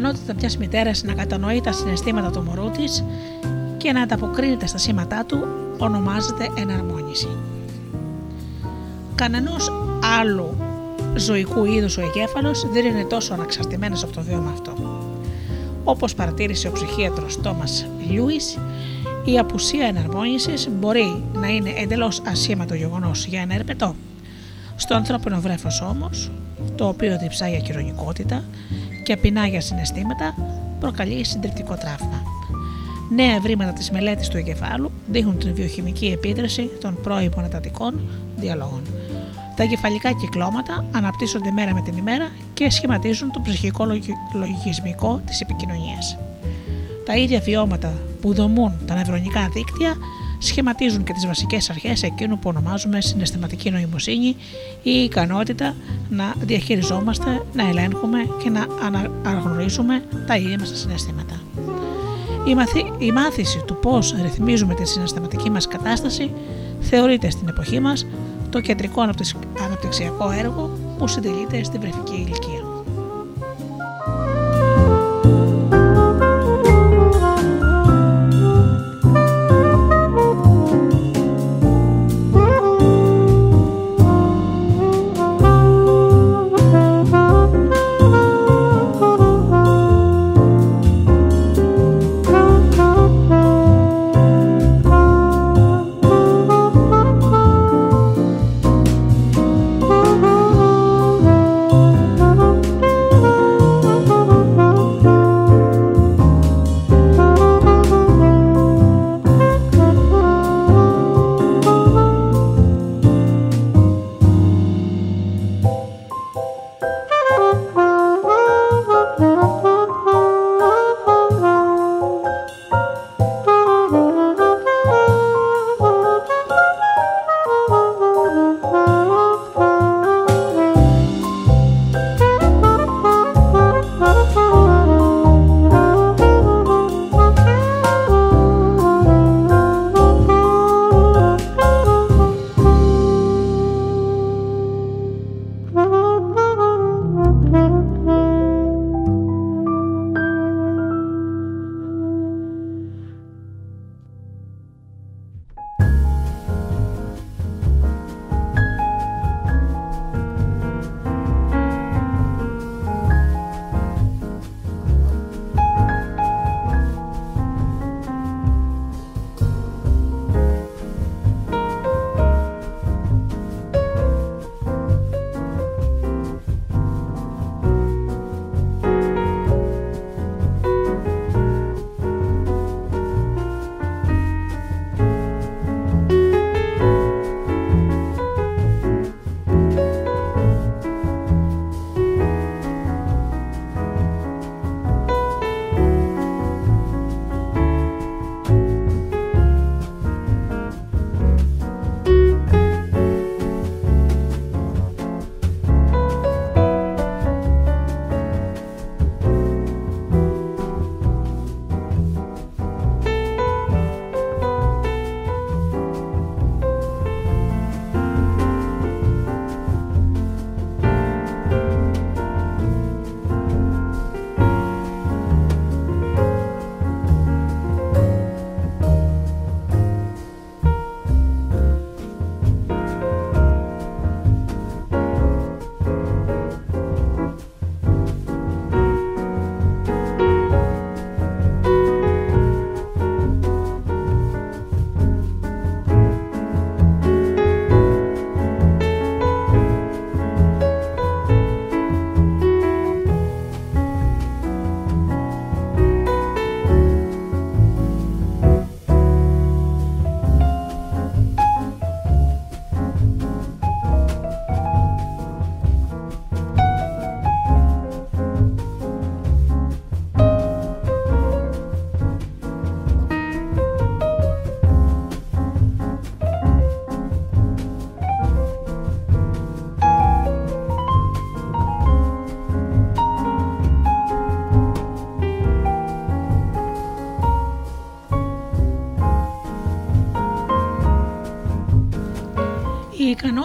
Μια μητέρα να κατανοεί τα συναισθήματα του μωρού της και να ανταποκρίνεται στα σήματά του ονομάζεται εναρμόνιση. Κανενός άλλου ζωικού είδους ο εγκέφαλος δεν είναι τόσο αναξαρτημένος από το βίωμα αυτό. Όπως παρατήρησε ο ψυχίατρος Τόμας Λιούις, η απουσία εναρμόνισης μπορεί να είναι εντελώς ασήμαντο γεγονός για ένα ερπετό. Στο ανθρώπινο βρέφος όμως, το οποίο διψάει για κοινωνικότητα και απεινά για συναισθήματα, προκαλεί συντριπτικό τραύμα. Νέα ευρήματα της μελέτης του εγκεφάλου δείχνουν την βιοχημική επίδραση των πρώιμων εντατικών διαλόγων. Τα εγκεφαλικά κυκλώματα αναπτύσσονται μέρα με την ημέρα και σχηματίζουν το ψυχικό λογισμικό της επικοινωνίας. Τα ίδια βιώματα που δομούν τα νευρονικά δίκτυα σχηματίζουν και τις βασικές αρχές εκείνου που ονομάζουμε συναισθηματική νοημοσύνη ή η ικανότητα να διαχειριζόμαστε, να ελέγχουμε και να αναγνωρίζουμε τα ίδια μας τα συναισθήματα. Η, μαθη... η μάθηση του πώς ρυθμίζουμε τη συναισθηματική μας κατάσταση θεωρείται στην εποχή μας το κεντρικό αναπτυξιακό έργο που συντελείται στη βρεφική ηλικία.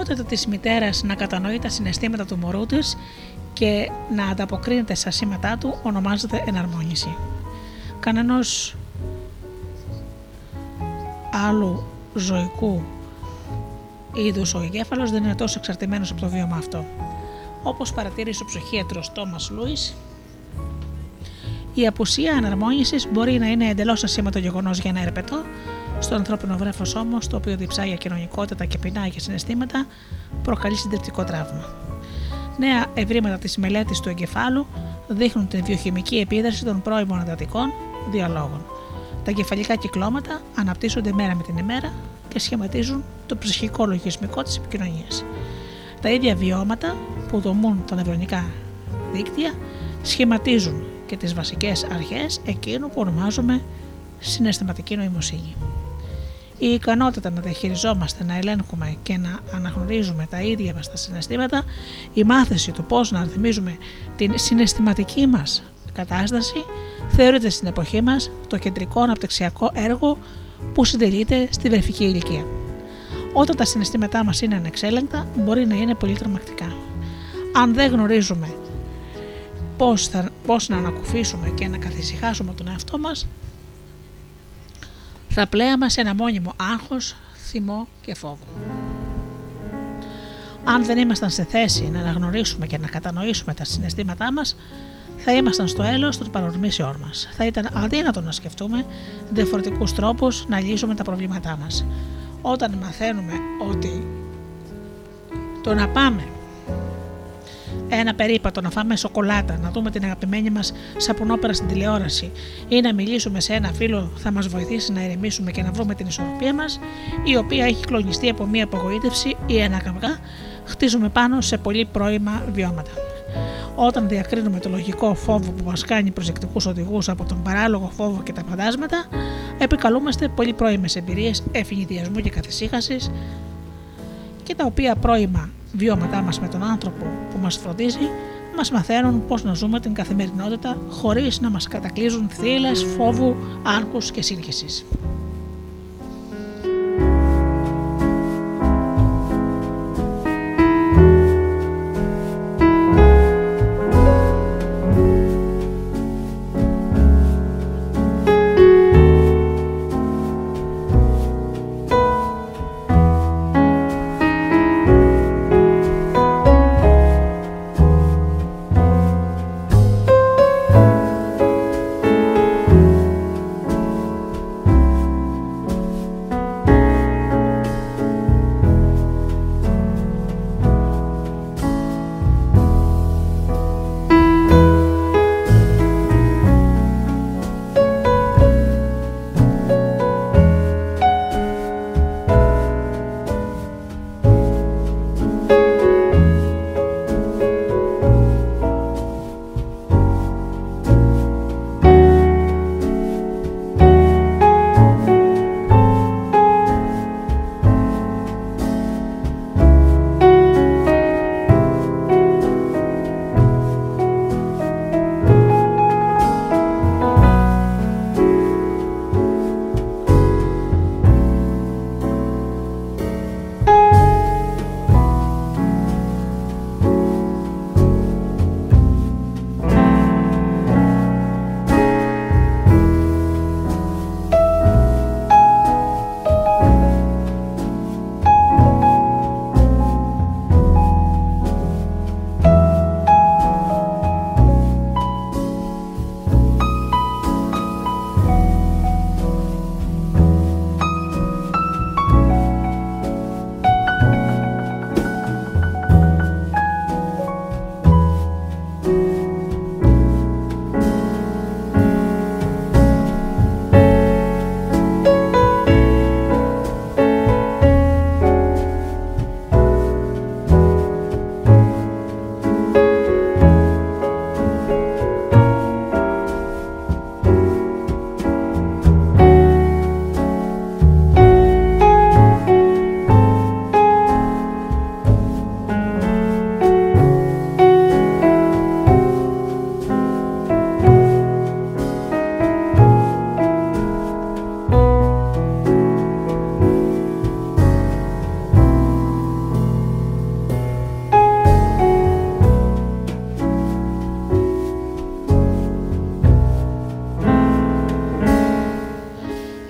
Ικανότητα της μητέρας να κατανοεί τα συναισθήματα του μωρού της και να ανταποκρίνεται στα σήματά του ονομάζεται εναρμόνιση. Κανένας άλλου ζωικού είδους ο εγκέφαλο δεν είναι τόσο εξαρτημένος από το βίωμα αυτό. Όπως παρατήρησε ο ψυχίατρος Τόμας Λούις, η απουσία αναρμόνιση μπορεί να είναι εντελώς ασήμαντο γεγονός για ένα ερπετό, στο ανθρώπινο βρέφος όμως, το οποίο διψάει για κοινωνικότητα και πεινάει για συναισθήματα, προκαλεί συντριπτικό τραύμα. Νέα ευρήματα της μελέτης του εγκεφάλου δείχνουν την βιοχημική επίδραση των πρώιμων αντατικών διαλόγων. Τα κεφαλικά κυκλώματα αναπτύσσονται μέρα με την ημέρα και σχηματίζουν το ψυχικό λογισμικό της επικοινωνίας. Τα ίδια βιώματα που δομούν τα νευρονικά δίκτυα σχηματίζουν και τις βασικές αρχές εκείνου που ονομάζουμε συναισθηματική νοημοσύνη. Η ικανότητα να διαχειριζόμαστε, να ελέγχουμε και να αναγνωρίζουμε τα ίδια μας τα συναισθήματα, η μάθηση του πώς να αριθμίζουμε την συναισθηματική μας κατάσταση, θεωρείται στην εποχή μας το κεντρικό αναπτυξιακό έργο που συντελείται στη βρεφική ηλικία. Όταν τα συναισθήματά μας είναι ανεξέλεγκτα, μπορεί να είναι πολύ τρομακτικά. Αν δεν γνωρίζουμε πώς, θα, πώς να ανακουφίσουμε και να καθησυχάσουμε τον εαυτό μας, θα πλέαμε σε ένα μόνιμο άγχος, θυμό και φόβο. Αν δεν ήμασταν σε θέση να αναγνωρίσουμε και να κατανοήσουμε τα συναισθήματά μας, θα ήμασταν στο έλεος των παρορμήσεών μας. Θα ήταν αδύνατο να σκεφτούμε διαφορετικούς τρόπους να λύσουμε τα προβλήματά μας. Όταν μαθαίνουμε ότι το να πάμε ένα περίπατο, να φάμε σοκολάτα, να δούμε την αγαπημένη μας σαπουνόπερα στην τηλεόραση ή να μιλήσουμε σε ένα φίλο θα μας βοηθήσει να ηρεμήσουμε και να βρούμε την ισορροπία μας, η οποία έχει κλονιστεί από μία απογοήτευση ή ένα καυγά, χτίζουμε πάνω σε πολύ πρώιμα βιώματα. Όταν διακρίνουμε το λογικό φόβο που μας κάνει προσεκτικούς οδηγούς από τον παράλογο φόβο και τα φαντάσματα, επικαλούμαστε πολύ πρώιμες εμπειρίες ευνηδιασμού και καθησύχασης και τα οποία πρώιμα βιώματά μας με τον άνθρωπο που μας φροντίζει μας μαθαίνουν πώς να ζούμε την καθημερινότητα χωρίς να μας κατακλείζουν θύλες φόβου, άγχους και σύγχυσης.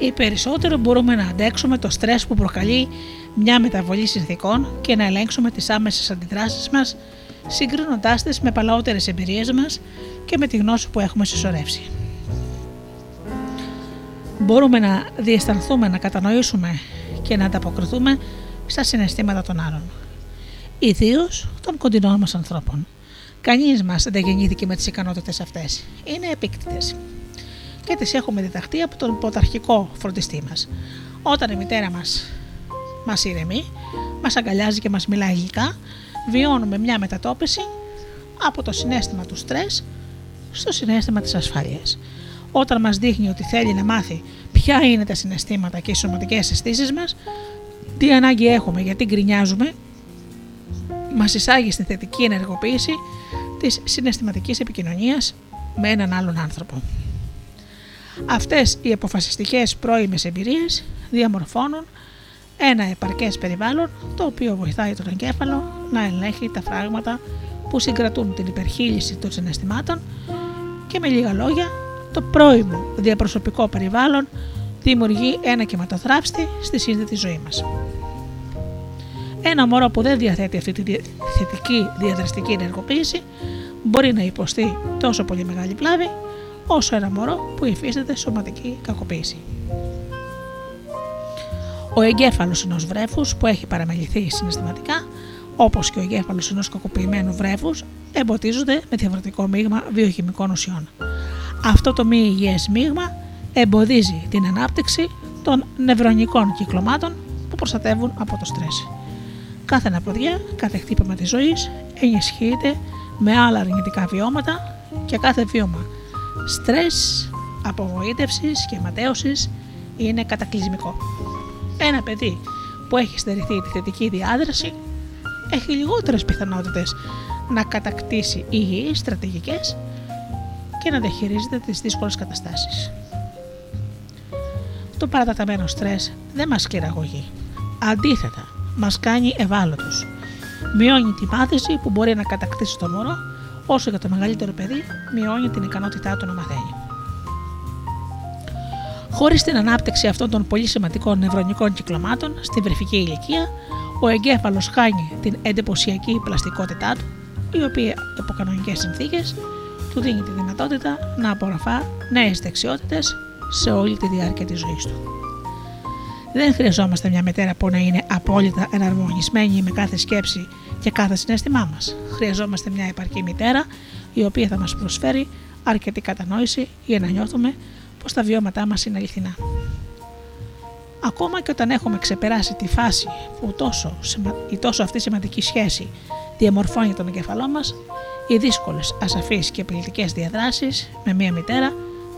Ή περισσότερο μπορούμε να αντέξουμε το στρες που προκαλεί μια μεταβολή συνθήκων και να ελέγξουμε τις άμεσες αντιδράσεις μας συγκρίνοντάς τις με παλαιότερες εμπειρίες μας και με τη γνώση που έχουμε συσσωρεύσει. Μπορούμε να διαισθανθούμε, να κατανοήσουμε και να ανταποκριθούμε στα συναισθήματα των άλλων. Ιδίως των κοντινών μας ανθρώπων. Κανείς μας δεν γεννήθηκε με τις ικανότητες αυτές. Είναι επίκτητες. Και τις έχουμε διδαχτεί από τον πρωταρχικό φροντιστή μας. Όταν η μητέρα μας μας ηρεμεί, μας αγκαλιάζει και μας μιλάει υλικά, βιώνουμε μια μετατόπιση από το συνέστημα του στρες στο συνέστημα της ασφάλειας. Όταν μας δείχνει ότι θέλει να μάθει ποια είναι τα συναισθήματα και οι σωματικές αισθήσεις μας, τι ανάγκη έχουμε, γιατί γκρινιάζουμε, μας εισάγει στη θετική ενεργοποίηση της συναισθηματικής επικοινωνίας με έναν άλλον άνθρωπο. Αυτές οι αποφασιστικές πρώιμες εμπειρίες διαμορφώνουν ένα επαρκές περιβάλλον το οποίο βοηθάει τον εγκέφαλο να ελέγχει τα φράγματα που συγκρατούν την υπερχείληση των συναισθημάτων και με λίγα λόγια το πρώιμο διαπροσωπικό περιβάλλον δημιουργεί ένα κυματοθράφστη στη σύνδετη ζωή μας. Ένα μωρό που δεν διαθέτει αυτή τη θετική διαδραστική ενεργοποίηση μπορεί να υποστεί τόσο πολύ μεγάλη πλάβη όσο ένα μωρό που υφίσταται σωματική κακοποίηση. Ο εγκέφαλος ενός βρέφους που έχει παραμεληθεί συναισθηματικά, όπως και ο εγκέφαλος ενός κακοποιημένου βρέφους, εμποτίζονται με διαφορετικό μείγμα βιοχημικών ουσιών. Αυτό το μη υγιές μείγμα εμποδίζει την ανάπτυξη των νευρονικών κυκλωμάτων που προστατεύουν από το στρες. Κάθε αναποδιά, κάθε χτύπημα της ζωής ενισχύεται με άλλα αρνητικά βιώματα και κάθε βίωμα στρες, απογοήτευσης και ματέωσης είναι κατακλυσμικό. Ένα παιδί που έχει στερηθεί τη θετική διάδραση έχει λιγότερες πιθανότητες να κατακτήσει υγιείς στρατηγικές και να διαχειρίζεται τις δύσκολες καταστάσεις. Το παραταταμένο στρες δεν μας κληραγωγεί. Αντίθετα, μας κάνει ευάλωτους. Μειώνει τη μάθηση που μπορεί να κατακτήσει το μωρό, όσο για το μεγαλύτερο παιδί μειώνει την ικανότητά του να μαθαίνει. Χωρίς την ανάπτυξη αυτών των πολύ σημαντικών νευρονικών κυκλωμάτων στη βρεφική ηλικία, ο εγκέφαλος χάνει την εντυπωσιακή πλαστικότητά του, η οποία υπό κανονικές συνθήκες του δίνει τη δυνατότητα να απορροφά νέες δεξιότητες σε όλη τη διάρκεια της ζωής του. Δεν χρειαζόμαστε μια μητέρα που να είναι απόλυτα εναρμονισμένη με κάθε σκέψη και κάθε συνέστημά μας. Χρειαζόμαστε μια επαρκή μητέρα η οποία θα μας προσφέρει αρκετή κατανόηση για να νιώθουμε πως τα βιώματά μας είναι αληθινά. Ακόμα και όταν έχουμε ξεπεράσει τη φάση που τόσο, η τόσο αυτή σημαντική σχέση διαμορφώνει τον εγκεφαλό μας, οι δύσκολες, ασαφείς και απειλητικέ διαδράσεις με μία μητέρα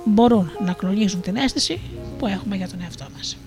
μπορούν να κλονίζουν την αίσθηση που έχουμε για τον εαυτό μας.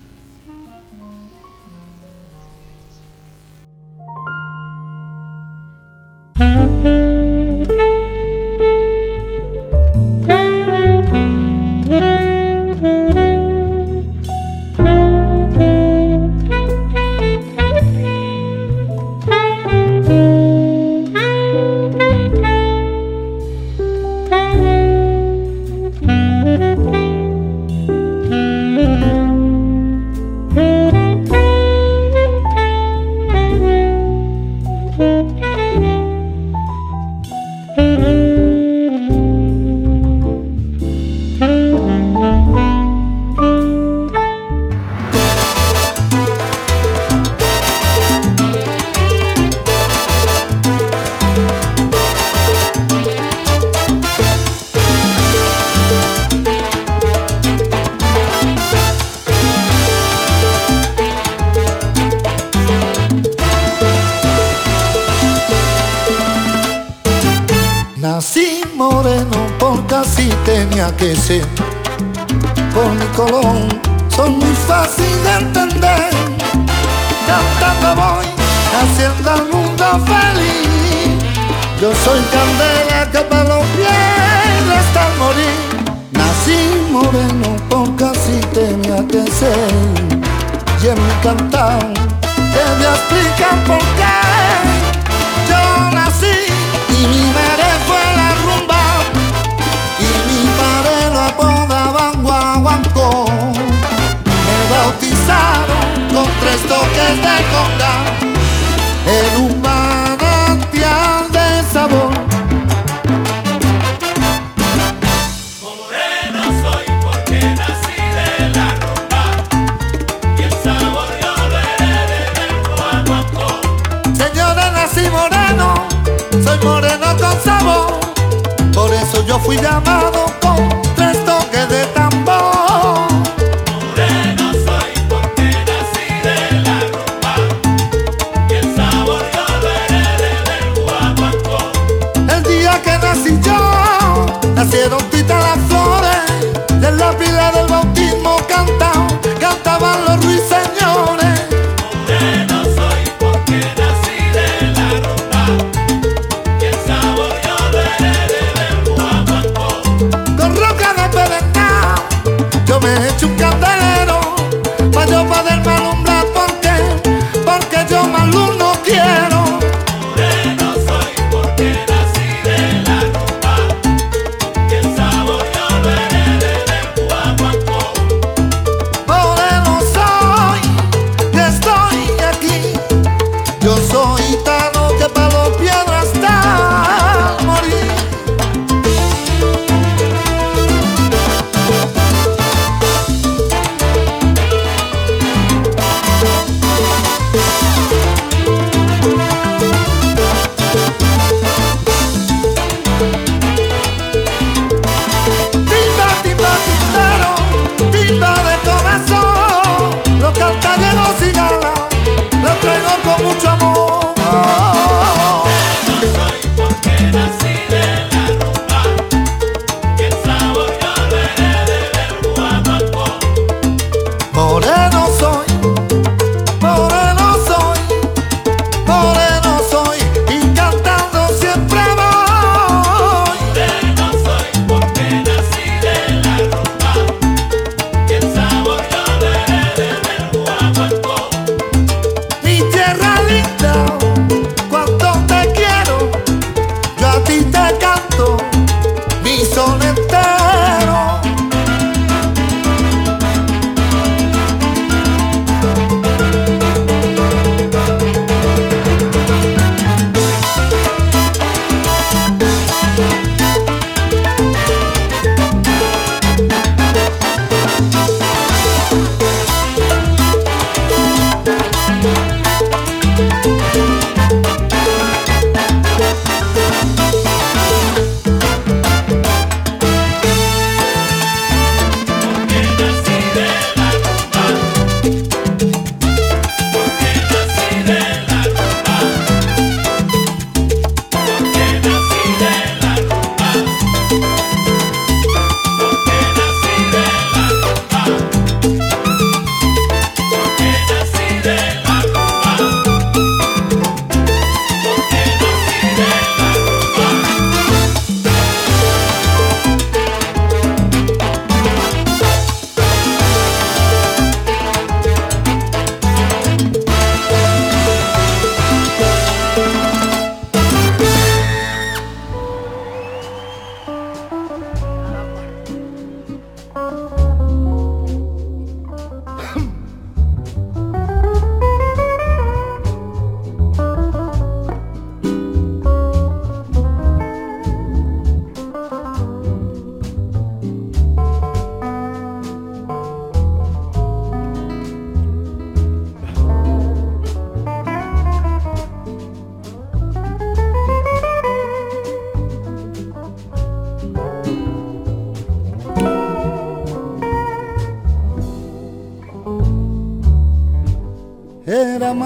fui llamado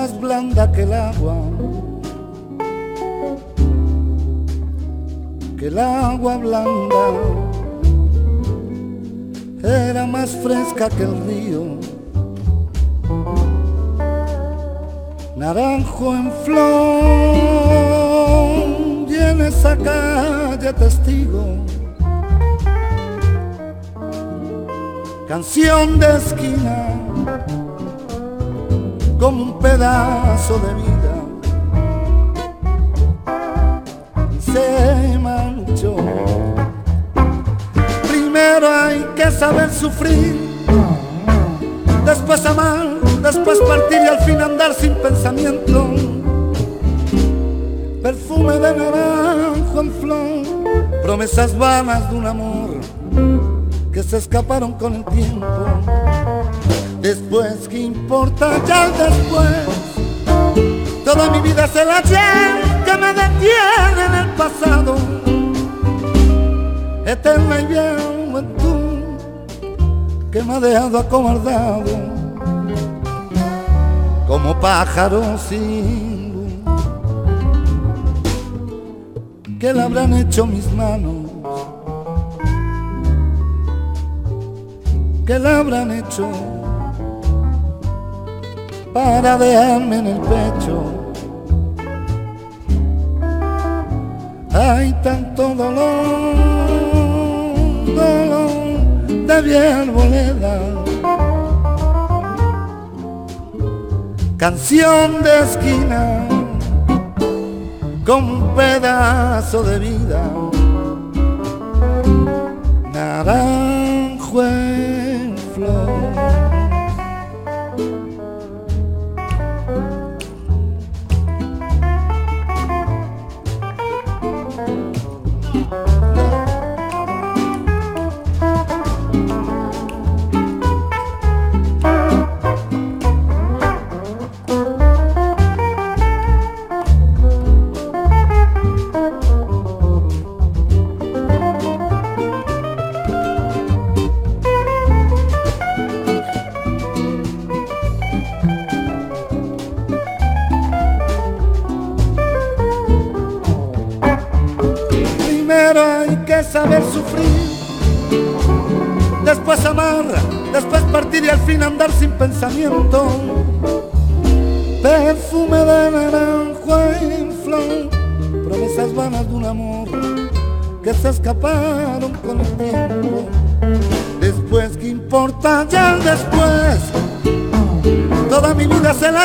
más blanda que el agua, que el agua blanda, era más fresca que el río, naranjo en flor, y en esa calle testigo. Canción de esquina como un pedazo de vida. Se manchó. Primero hay que saber sufrir, después amar, después partir y al fin andar sin pensamiento. Perfume de naranjo en flor, promesas vanas de un amor que se escaparon con el tiempo. Después, ¿qué importa ya después? Toda mi vida es el ayer que me detiene en el pasado. Eterna y juventud que me ha dejado acomodado como pájaro sin luz. ¿Qué le habrán hecho mis manos? ¿Qué le habrán hecho? Para dejarme en el pecho? Hay tanto dolor, dolor de vieja arboleda. Canción de esquina con un pedazo de vida.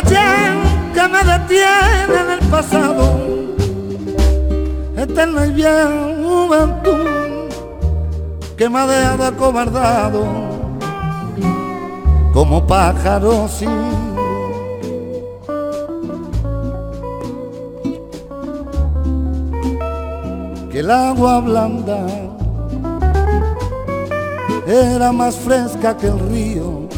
Llevo que me detiene en el pasado. Eterna y bien juventud que me ha dejado acobardado como pájaro sin que el agua blanda era más fresca que el río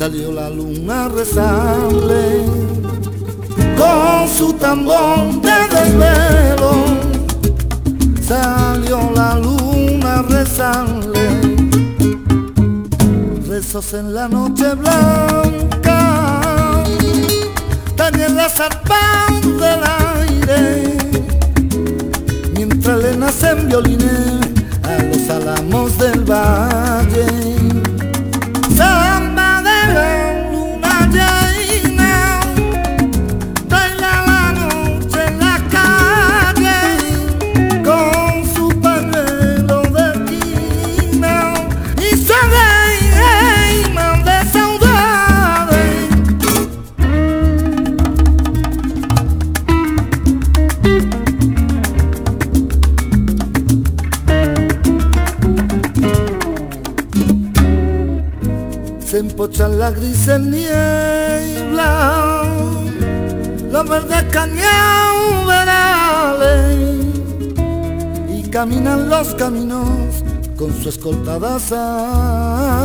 salió la luna a rezarle con su tambor de desvelos salió la luna a rezarle rezos en la noche su escolta Dazare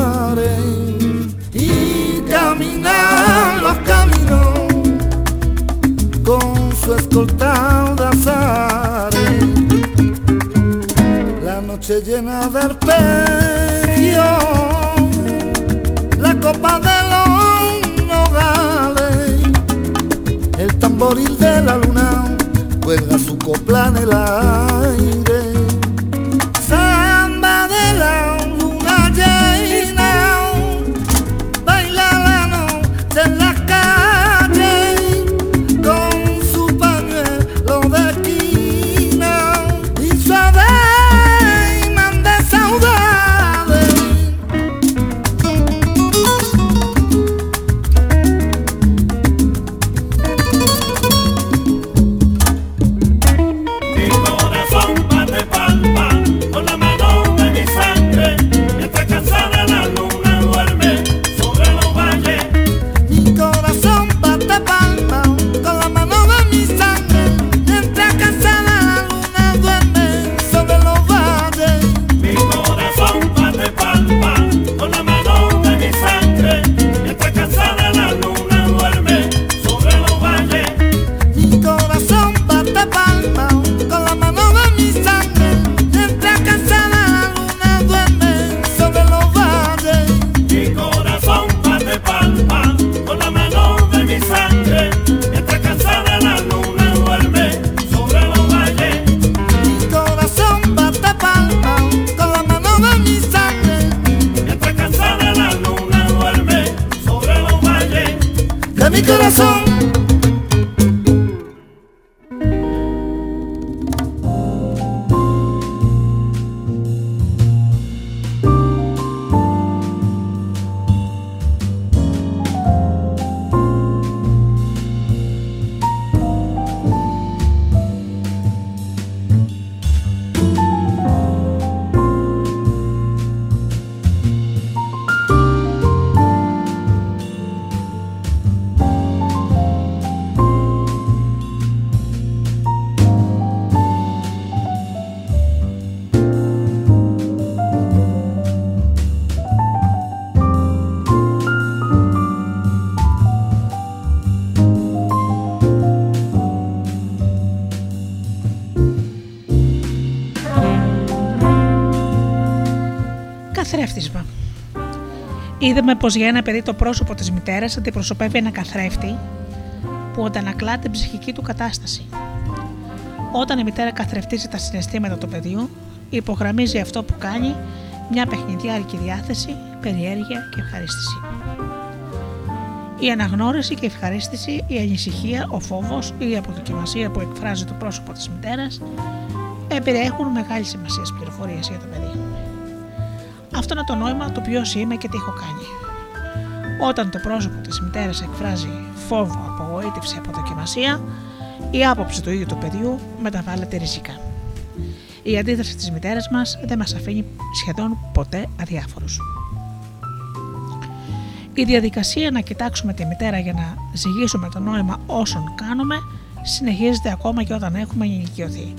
Είδαμε πως για ένα παιδί το πρόσωπο της μητέρας αντιπροσωπεύει ένα καθρέφτη που αντανακλά την ψυχική του κατάσταση. Όταν η μητέρα καθρεφτίζει τα συναισθήματα του παιδιού, υπογραμμίζει αυτό που κάνει μια παιχνιδιάρικη διάθεση, περιέργεια και ευχαρίστηση. Η αναγνώριση και η ευχαρίστηση, η ανησυχία, ο φόβος ή η αποδοκιμασία που εκφράζει το πρόσωπο της μητέρας περιέχουν μεγάλη σημασία πληροφορίες για το παιδί. Αυτό είναι το νόημα του ποιος είμαι και τι έχω κάνει. Όταν το πρόσωπο της μητέρας εκφράζει φόβο, απογοήτευση, αποδοκιμασία, η άποψη του ίδιου του παιδιού μεταβάλλεται ριζικά. Η αντίδραση της μητέρας μας δεν μας αφήνει σχεδόν ποτέ αδιάφορους. Η διαδικασία να κοιτάξουμε τη μητέρα για να ζυγίσουμε το νόημα όσων κάνουμε συνεχίζεται ακόμα και όταν έχουμε ενηλικιωθεί,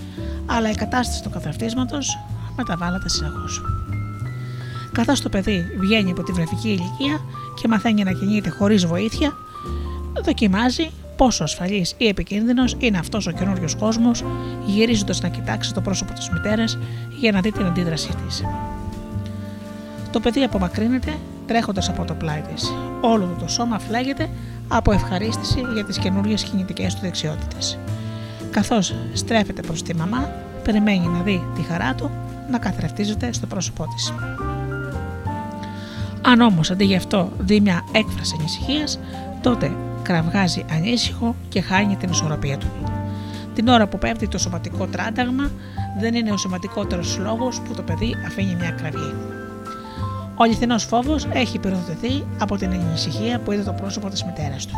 αλλά η κατάσταση του καθρεφτίσματος μεταβάλλεται συνεχώς. Καθώς το παιδί βγαίνει από τη βρεφική ηλικία και μαθαίνει να κινείται χωρίς βοήθεια, δοκιμάζει πόσο ασφαλής ή επικίνδυνος είναι αυτός ο καινούριος κόσμος, γυρίζοντας να κοιτάξει το πρόσωπο της μητέρας για να δει την αντίδρασή της. Το παιδί απομακρύνεται τρέχοντας από το πλάι της. Όλο του το σώμα φλέγεται από ευχαρίστηση για τις καινούριες κινητικές του δεξιότητες. Καθώς στρέφεται προς τη μαμά, περιμένει να δει τη χαρά του να καθρεφτίζεται στο πρόσωπό της. Αν όμως αντί γι' αυτό δει μια έκφραση ανησυχίας, τότε κραυγάζει ανήσυχο και χάνει την ισορροπία του. Την ώρα που πέφτει το σωματικό τράνταγμα, δεν είναι ο σημαντικότερο λόγος που το παιδί αφήνει μια κραυγή. Ο αληθινός φόβος έχει πυροδοτηθεί από την ανησυχία που είδε το πρόσωπο της μητέρας του.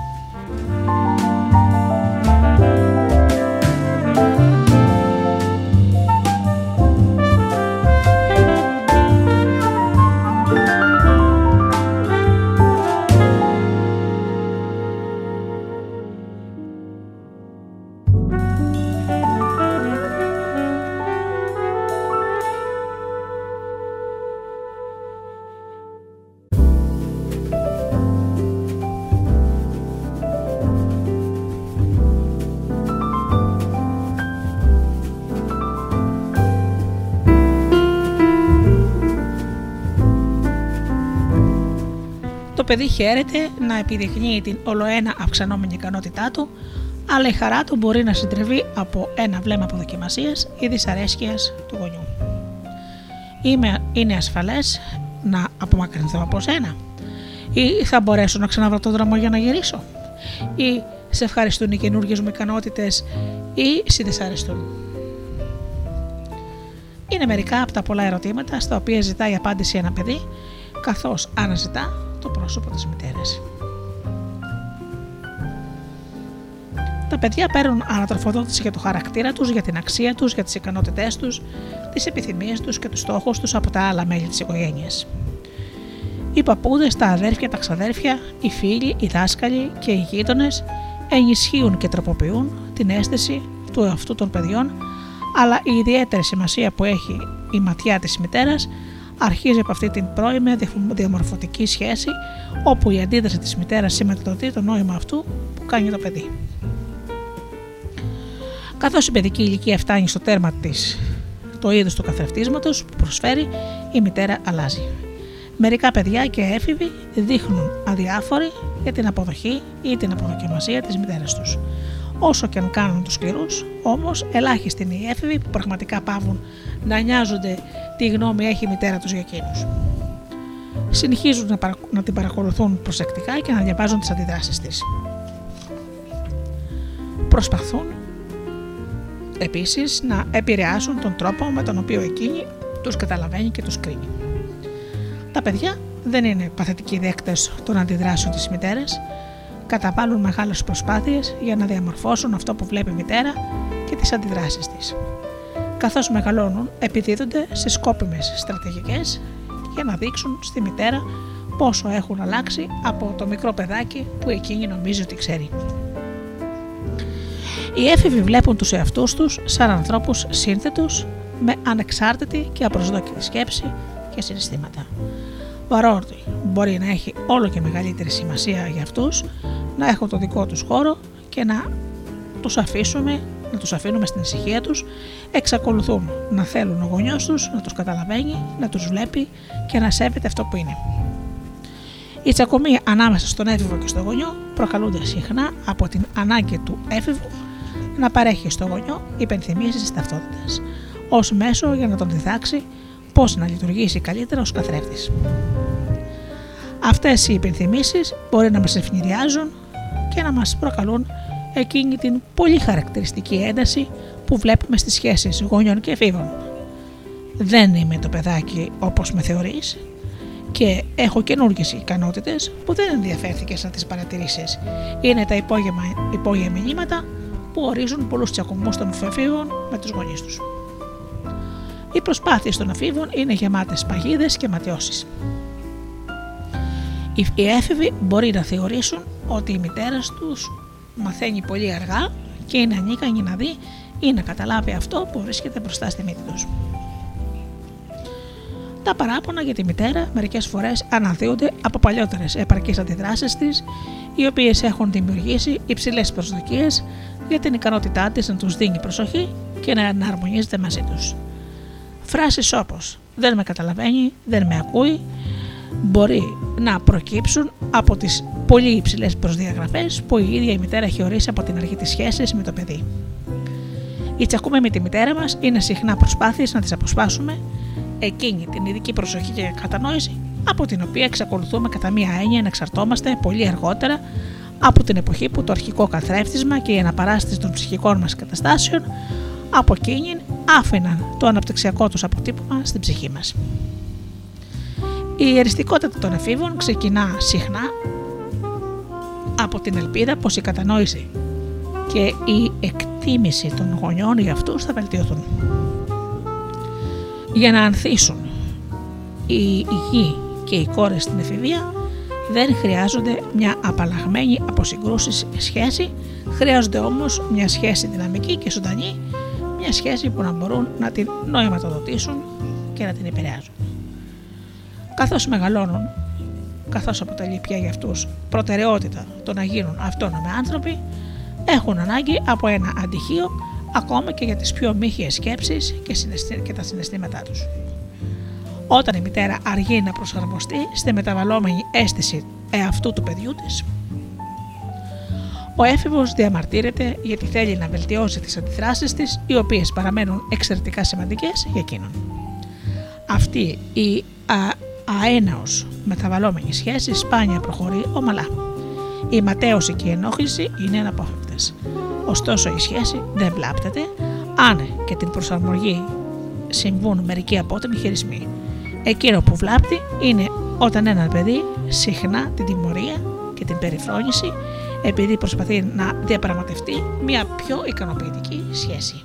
Παιδί χαίρεται να επιδεικνύει την ολοένα αυξανόμενη ικανότητά του, αλλά η χαρά του μπορεί να συντριβεί από ένα βλέμμα αποδοκιμασίας ή δυσαρέσκειας του γονιού. Είμαι, είναι ασφαλές να απομακρυνθώ από σένα, ή θα μπορέσω να ξαναβρω το δρόμο για να γυρίσω, ή σε ευχαριστούν οι καινούργιες μου ικανότητες, ή σε δυσαρεστούν. Είναι μερικά από τα πολλά ερωτήματα στα οποία ζητάει απάντηση ένα παιδί, καθώς αναζητά το πρόσωπο της μητέρας. Τα παιδιά παίρνουν ανατροφοδότηση για το χαρακτήρα τους, για την αξία τους, για τις ικανότητές τους, τις επιθυμίες τους και τους στόχους τους από τα άλλα μέλη της οικογένειας. Οι παππούδες, τα αδέρφια, τα ξαδέρφια, οι φίλοι, οι δάσκαλοι και οι γείτονες ενισχύουν και τροποποιούν την αίσθηση του εαυτού των παιδιών, αλλά η ιδιαίτερη σημασία που έχει η ματιά της μητέρας αρχίζει από αυτή την πρώιμη διαμορφωτική σχέση όπου η αντίδραση της μητέρας συμμετοδοτεί το νόημα αυτού που κάνει το παιδί. Καθώς η παιδική ηλικία φτάνει στο τέρμα της το είδος του καθρεφτίσματος που προσφέρει, η μητέρα αλλάζει. Μερικά παιδιά και έφηβοι δείχνουν αδιάφοροι για την αποδοχή ή την αποδοκιμασία της μητέρας τους. Όσο και αν κάνουν τους σκληρούς, όμως ελάχιστοι είναι οι έφηβοι που πραγματικά πάβουν να νοιάζονται τι γνώμη έχει η μητέρα τους για εκείνους. Συνεχίζουν να, να την παρακολουθούν προσεκτικά και να διαβάζουν τις αντιδράσεις της. Προσπαθούν επίσης να επηρεάσουν τον τρόπο με τον οποίο εκείνη τους καταλαβαίνει και τους κρίνει. Τα παιδιά δεν είναι παθητικοί δέκτες των αντιδράσεων της μητέρας, καταβάλουν μεγάλες προσπάθειες για να διαμορφώσουν αυτό που βλέπει η μητέρα και τις αντιδράσεις της. Καθώς μεγαλώνουν, επιδίδονται σε σκόπιμες στρατηγικές για να δείξουν στη μητέρα πόσο έχουν αλλάξει από το μικρό παιδάκι που εκείνη νομίζει ότι ξέρει. Οι έφηβοι βλέπουν τους εαυτούς τους σαν ανθρώπους σύνθετους με ανεξάρτητη και απροσδόκητη σκέψη και συναισθήματα. Παρότι μπορεί να έχει όλο και μεγαλύτερη σημασία για αυτούς να έχουν το δικό τους χώρο και να τους αφήσουμε να τους αφήνουμε στην ησυχία τους, εξακολουθούν να θέλουν ο γονιός τους να τους καταλαβαίνει, να τους βλέπει και να σέβεται αυτό που είναι. Οι τσακωμοί ανάμεσα στον έφηβο και στο γονιό προκαλούνται συχνά από την ανάγκη του έφηβου να παρέχει στο γονιό υπενθυμίσεις της ταυτότητας, ως μέσο για να τον διδάξει πώς να λειτουργήσει καλύτερα ως καθρέφτης. Αυτές οι υπενθυμίσεις μπορεί να μας ευνηδιάζουν και να μας προκαλούν εκείνη την πολύ χαρακτηριστική ένταση που βλέπουμε στις σχέσεις γονιών και εφήβων. Δεν είμαι το παιδάκι όπως με θεωρείς και έχω καινούργιες ικανότητες που δεν ενδιαφέρθηκε να τις παρατηρήσεις. Είναι τα υπόγεια, υπόγεια μηνύματα που ορίζουν πολλούς τσακωμούς των εφήβων με τους γονείς τους. Οι προσπάθειες των εφήβων είναι γεμάτες παγίδες και ματιώσεις. Οι έφηβοι μπορεί να θεωρήσουν ότι η μητέρα τους μαθαίνει πολύ αργά και είναι ανίκανη να δει ή να καταλάβει αυτό που βρίσκεται μπροστά στη μύτη τους. Τα παράπονα για τη μητέρα μερικές φορές αναδύονται από παλιότερες επαρκείς αντιδράσεις της, οι οποίες έχουν δημιουργήσει υψηλές προσδοκίες για την ικανότητά της να τους δίνει προσοχή και να εναρμονίζεται μαζί τους. Φράσει όπω Δεν με καταλαβαίνει, δεν με ακούει, μπορεί να προκύψουν από τις πολύ υψηλές προσδιαγραφές που η ίδια η μητέρα έχει ορίσει από την αρχή της σχέσης με το παιδί. Η τσακούμε με τη μητέρα μας είναι συχνά προσπάθειες να τις αποσπάσουμε εκείνη την ειδική προσοχή και κατανόηση από την οποία εξακολουθούμε κατά μία έννοια να εξαρτώμαστε πολύ αργότερα από την εποχή που το αρχικό καθρέφτισμα και η αναπαράσταση των ψυχικών μας καταστάσεων από εκείνη άφηναν το αναπτυξιακό τους αποτύπωμα στην ψυχή μας. Η εριστικότητα των εφήβων ξεκινά συχνά από την ελπίδα πως η κατανόηση και η εκτίμηση των γονιών για αυτούς θα βελτιωθούν. Για να ανθίσουν οι γη και οι κόρες στην εφηβεία δεν χρειάζονται μια απαλλαγμένη από συγκρούσεις σχέση, χρειάζονται όμως μια σχέση δυναμική και ζωντανή, μια σχέση που να μπορούν να την νοηματοδοτήσουν και να την επηρεάζουν. Καθώς μεγαλώνουν, καθώς αποτελεί πια για αυτούς προτεραιότητα το να γίνουν αυτόνομοι άνθρωποι, έχουν ανάγκη από ένα αντιχείο ακόμα και για τις πιο μύχιες σκέψεις και τα συναισθήματά τους. Όταν η μητέρα αργεί να προσαρμοστεί στη μεταβαλλόμενη αίσθηση εαυτού του παιδιού της, ο έφηβος διαμαρτύρεται γιατί θέλει να βελτιώσει τις αντιδράσεις της, οι οποίες παραμένουν εξαιρετικά σημαντικές για εκείνον. Αυτή η αέναος μεταβαλλόμενη σχέση σπάνια προχωρεί ομαλά. Η ματέωση και η ενόχληση είναι αναπόφευκτες. Ωστόσο η σχέση δεν βλάπτεται αν και την προσαρμογή συμβούν μερικοί απότομοι χειρισμοί. Εκείνο που βλάπτει είναι όταν ένα παιδί συχνά την τιμωρία και την περιφρόνηση επειδή προσπαθεί να διαπραγματευτεί μια πιο ικανοποιητική σχέση.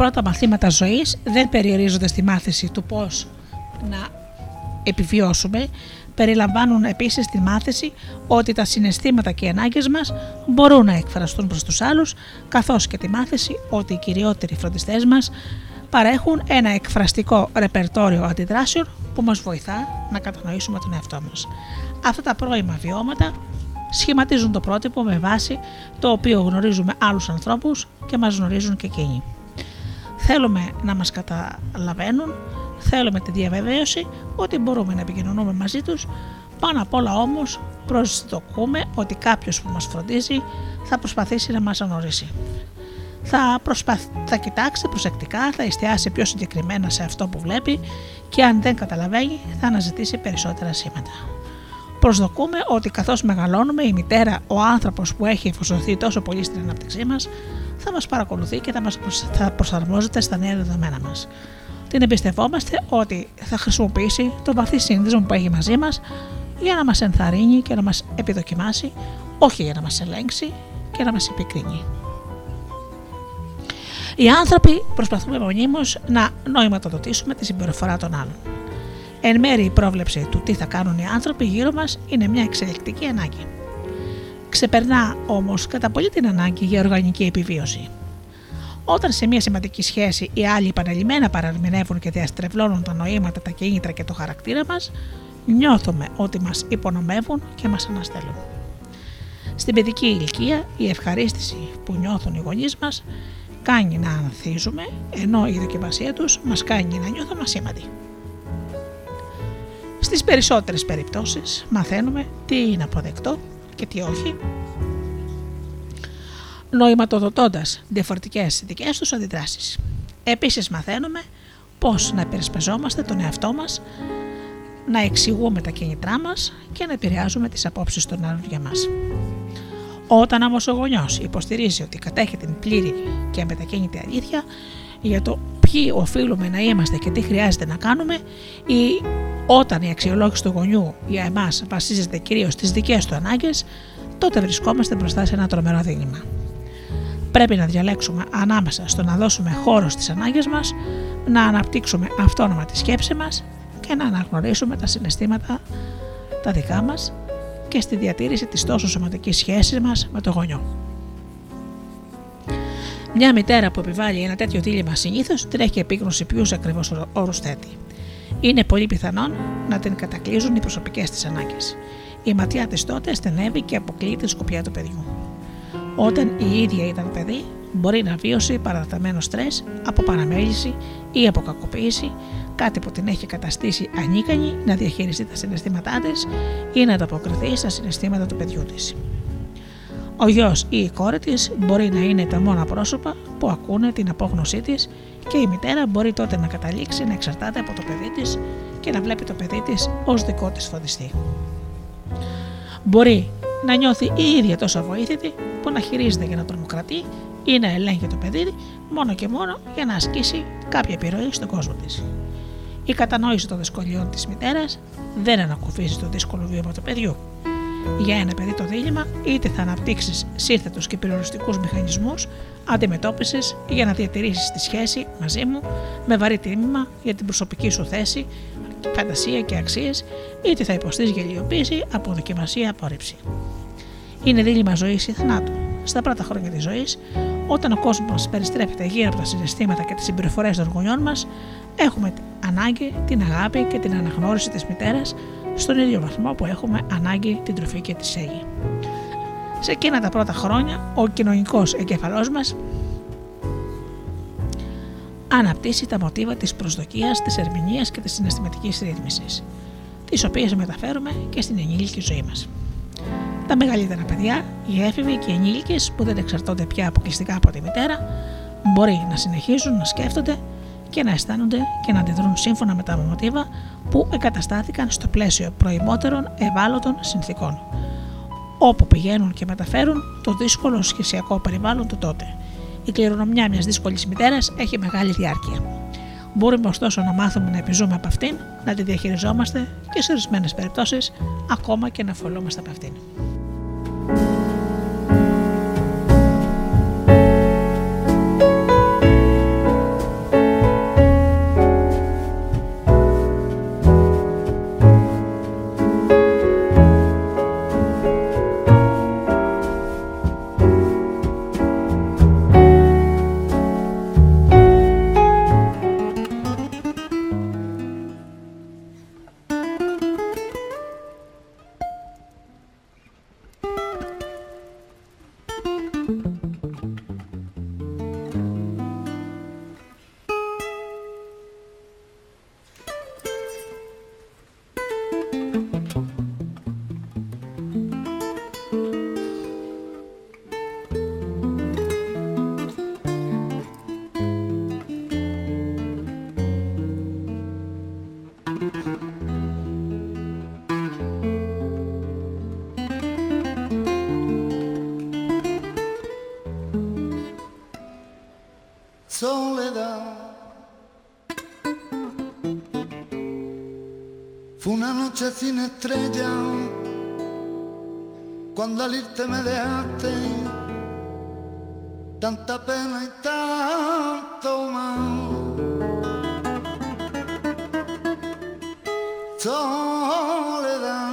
Πρώτα μαθήματα ζωής δεν περιορίζονται στη μάθηση του πώς να επιβιώσουμε, περιλαμβάνουν επίσης τη μάθηση ότι τα συναισθήματα και οι ανάγκες μας μπορούν να εκφραστούν προς τους άλλους, καθώς και τη μάθηση ότι οι κυριότεροι φροντιστές μας παρέχουν ένα εκφραστικό ρεπερτόριο αντιδράσεων που μας βοηθά να κατανοήσουμε τον εαυτό μας. Αυτά τα πρώιμα βιώματα σχηματίζουν το πρότυπο με βάση το οποίο γνωρίζουμε άλλους ανθρώπους και μας γνωρίζουν και εκείνοι. Θέλουμε να μας καταλαβαίνουν, θέλουμε τη διαβεβαίωση ότι μπορούμε να επικοινωνούμε μαζί τους, πάνω απ' όλα όμως προσδοκούμε ότι κάποιος που μας φροντίζει θα προσπαθήσει να μας γνωρίσει. Θα, προσπαθ... θα κοιτάξει προσεκτικά, θα εστιάσει πιο συγκεκριμένα σε αυτό που βλέπει και αν δεν καταλαβαίνει θα αναζητήσει περισσότερα σήματα. Προσδοκούμε ότι καθώς μεγαλώνουμε, η μητέρα, ο άνθρωπος που έχει εφοσωθεί τόσο πολύ στην ανάπτυξή μας, θα μας παρακολουθεί και θα, μας προσ... θα προσαρμόζεται στα νέα δεδομένα μας. Την εμπιστευόμαστε ότι θα χρησιμοποιήσει το βαθύ σύνδεσμο που έχει μαζί μας για να μας ενθαρρύνει και να μας επιδοκιμάσει, όχι για να μας ελέγξει και να μας επικρίνει. Οι άνθρωποι προσπαθούμε μονίμως να νοηματοδοτήσουμε τη συμπεριφορά των άλλων. Εν μέρει η πρόβλεψη του τι θα κάνουν οι άνθρωποι γύρω μας είναι μια εξελικτική ανάγκη. Ξεπερνά όμως κατά πολύ την ανάγκη για οργανική επιβίωση. Όταν σε μια σημαντική σχέση οι άλλοι επαναλημμένα παραμηνεύουν και διαστρεβλώνουν τα νοήματα, τα κίνητρα και το χαρακτήρα μας, νιώθουμε ότι μας υπονομεύουν και μας αναστέλουν. Στην παιδική ηλικία, η ευχαρίστηση που νιώθουν οι γονείς μας κάνει να ανθίζουμε, ενώ η δοκιμασία τους μας κάνει να νιώθουμε ασήμαντοι. Στις περισσότερες περιπτώσεις μαθαίνουμε τι είναι αποδεκτό και τι όχι, νοηματοδοτώντας διαφορετικές δικές τους αντιδράσεις. Επίσης μαθαίνουμε πώς να περισπεζόμαστε τον εαυτό μας, να εξηγούμε τα κίνητρά μας και να επηρεάζουμε τις απόψεις των άλλων για μας. Όταν όμως ο γονιός υποστηρίζει ότι κατέχει την πλήρη και μετακίνητη αλήθεια για το ποιοι οφείλουμε να είμαστε και τι χρειάζεται να κάνουμε, ή όταν η αξιολόγηση του γονιού για εμάς βασίζεται κυρίως στις δικές του ανάγκες, τότε βρισκόμαστε μπροστά σε ένα τρομερό δίλημα. Πρέπει να διαλέξουμε ανάμεσα στο να δώσουμε χώρο στις ανάγκες μας, να αναπτύξουμε αυτόνομα τη σκέψη μας και να αναγνωρίσουμε τα συναισθήματα τα δικά μας και στη διατήρηση της τόσο σωματικής σχέσης μας με το γονιό. Μια μητέρα που επιβάλλει ένα τέτοιο δίλημα συνήθως την έχει επίγνωση ποιους ακριβώς όρους θέτει. Είναι πολύ πιθανόν να την κατακλείζουν οι προσωπικές της ανάγκες. Η ματιά της τότε στενεύει και αποκλείει τη σκοπιά του παιδιού. Όταν η ίδια ήταν παιδί, μπορεί να βίωσε παραταμένο στρες από παραμέληση ή από κακοποίηση, κάτι που την έχει καταστήσει ανίκανη να διαχειριστεί τα συναισθήματά της ή να ανταποκριθεί στα συναισθήματα του παιδιού της. Ο γιος ή η κόρη της μπορεί να είναι τα μόνα πρόσωπα που ακούνε την απόγνωσή της και η μητέρα μπορεί τότε να καταλήξει να εξαρτάται από το παιδί της και να βλέπει το παιδί της ως δικό της φωτιστή. Μπορεί να νιώθει η ίδια τόσο αβοήθητη που να χειρίζεται για να τρομοκρατεί ή να ελέγχει το παιδί μόνο και μόνο για να ασκήσει κάποια επιρροή στον κόσμο της. Η κατανόηση των δυσκολιών της μητέρας δεν ανακουφίζει το δύσκολο βίωμα του παιδιού. Για ένα παιδί το δίλημα, είτε θα αναπτύξεις σύνθετους και περιοριστικούς μηχανισμούς αντιμετώπιση για να διατηρήσεις τη σχέση μαζί μου με βαρύ τίμημα για την προσωπική σου θέση, φαντασία και αξίες, είτε θα υποστείς γελιοποίηση, αποδοκιμασία, απόρριψη. Είναι δίλημα ζωής ή θανάτου. Στα πρώτα χρόνια της ζωής, όταν ο κόσμος μα περιστρέφεται γύρω από τα συναισθήματα και τις συμπεριφορές των γονιών μας, έχουμε ανάγκη την αγάπη και την αναγνώριση της μητέρας στον ίδιο βαθμό που έχουμε ανάγκη την τροφή και τη σέγη. Σε εκείνα τα πρώτα χρόνια, ο κοινωνικός εγκεφαλό μας αναπτύσσει τα μοτίβα της προσδοκίας, της ερμηνείας και της συναισθηματικής ρύθμισης, τις οποίες μεταφέρουμε και στην ενήλικη ζωή μας. Τα μεγαλύτερα παιδιά, οι έφηβοι και οι ενήλικες που δεν εξαρτώνται πια αποκλειστικά από τη μητέρα, μπορεί να συνεχίζουν να σκέφτονται και να αισθάνονται και να αντιδρούν σύμφωνα με τα μοτίβα που εγκαταστάθηκαν στο πλαίσιο προημότερων ευάλωτων συνθήκων, όπου πηγαίνουν και μεταφέρουν το δύσκολο σχεσιακό περιβάλλον του τότε. Η κληρονομιά μιας δύσκολης μητέρας έχει μεγάλη διάρκεια. Μπορούμε ωστόσο να μάθουμε να επιζούμε από αυτήν, να τη διαχειριζόμαστε και σε ορισμένες περιπτώσεις ακόμα και να φωλόμαστε από αυτήν. Sin estrella cuando al irte me dejaste tanta pena y tanto mal. Soledad.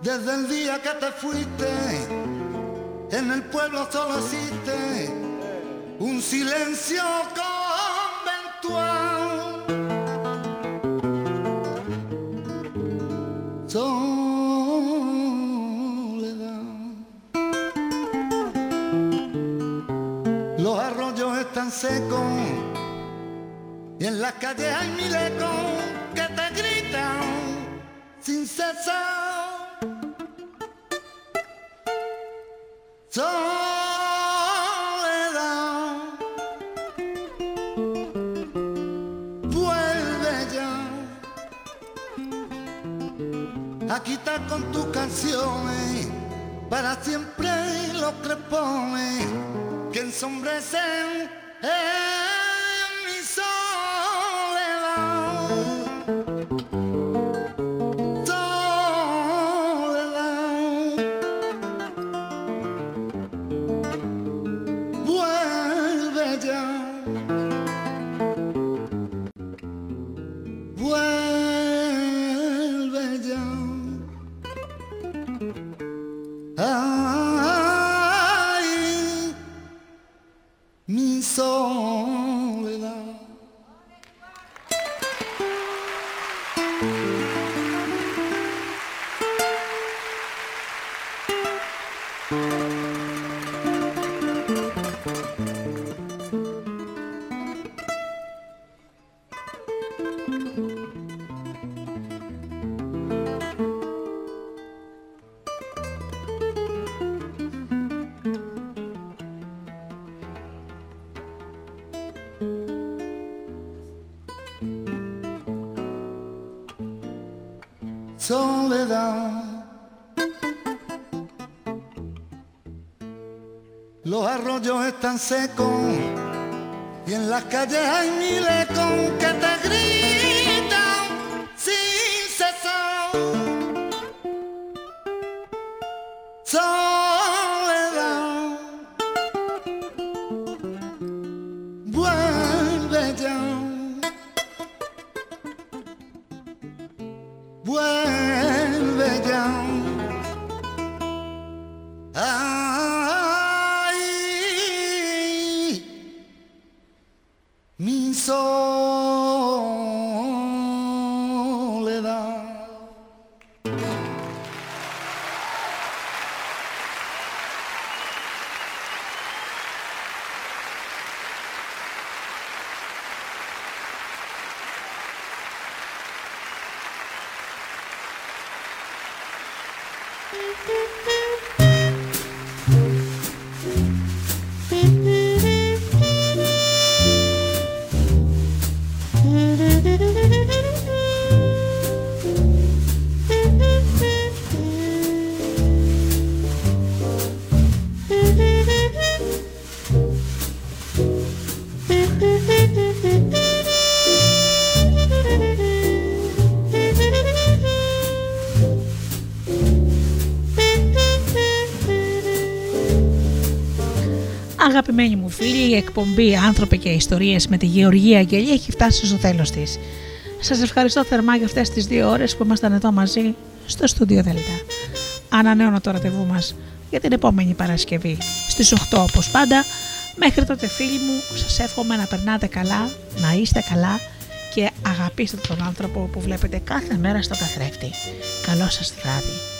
Desde el día que te fuiste, en el pueblo solo existe un silencio conventual. Secos y en las calles hay mil ecos que te gritan sin cesar. Soledad, vuelve ya a quitar con tus canciones para siempre los crepones que ensombrecen Hey! seco y en las calles hay miles con que Αγαπημένοι μου φίλοι, η εκπομπή «Άνθρωποι και Ιστορίες» με τη Γεωργία Αγγελία έχει φτάσει στο τέλος της. Σας ευχαριστώ θερμά για αυτές τις δύο ώρες που ήμασταν εδώ μαζί στο στούντιο Δέλτα. Ανανέωνα το ραντεβού μας για την επόμενη Παρασκευή στις 8 όπως πάντα. Μέχρι τότε φίλοι μου σας εύχομαι να περνάτε καλά, να είστε καλά και αγαπήστε τον άνθρωπο που βλέπετε κάθε μέρα στο καθρέφτη. Καλό σας βράδυ.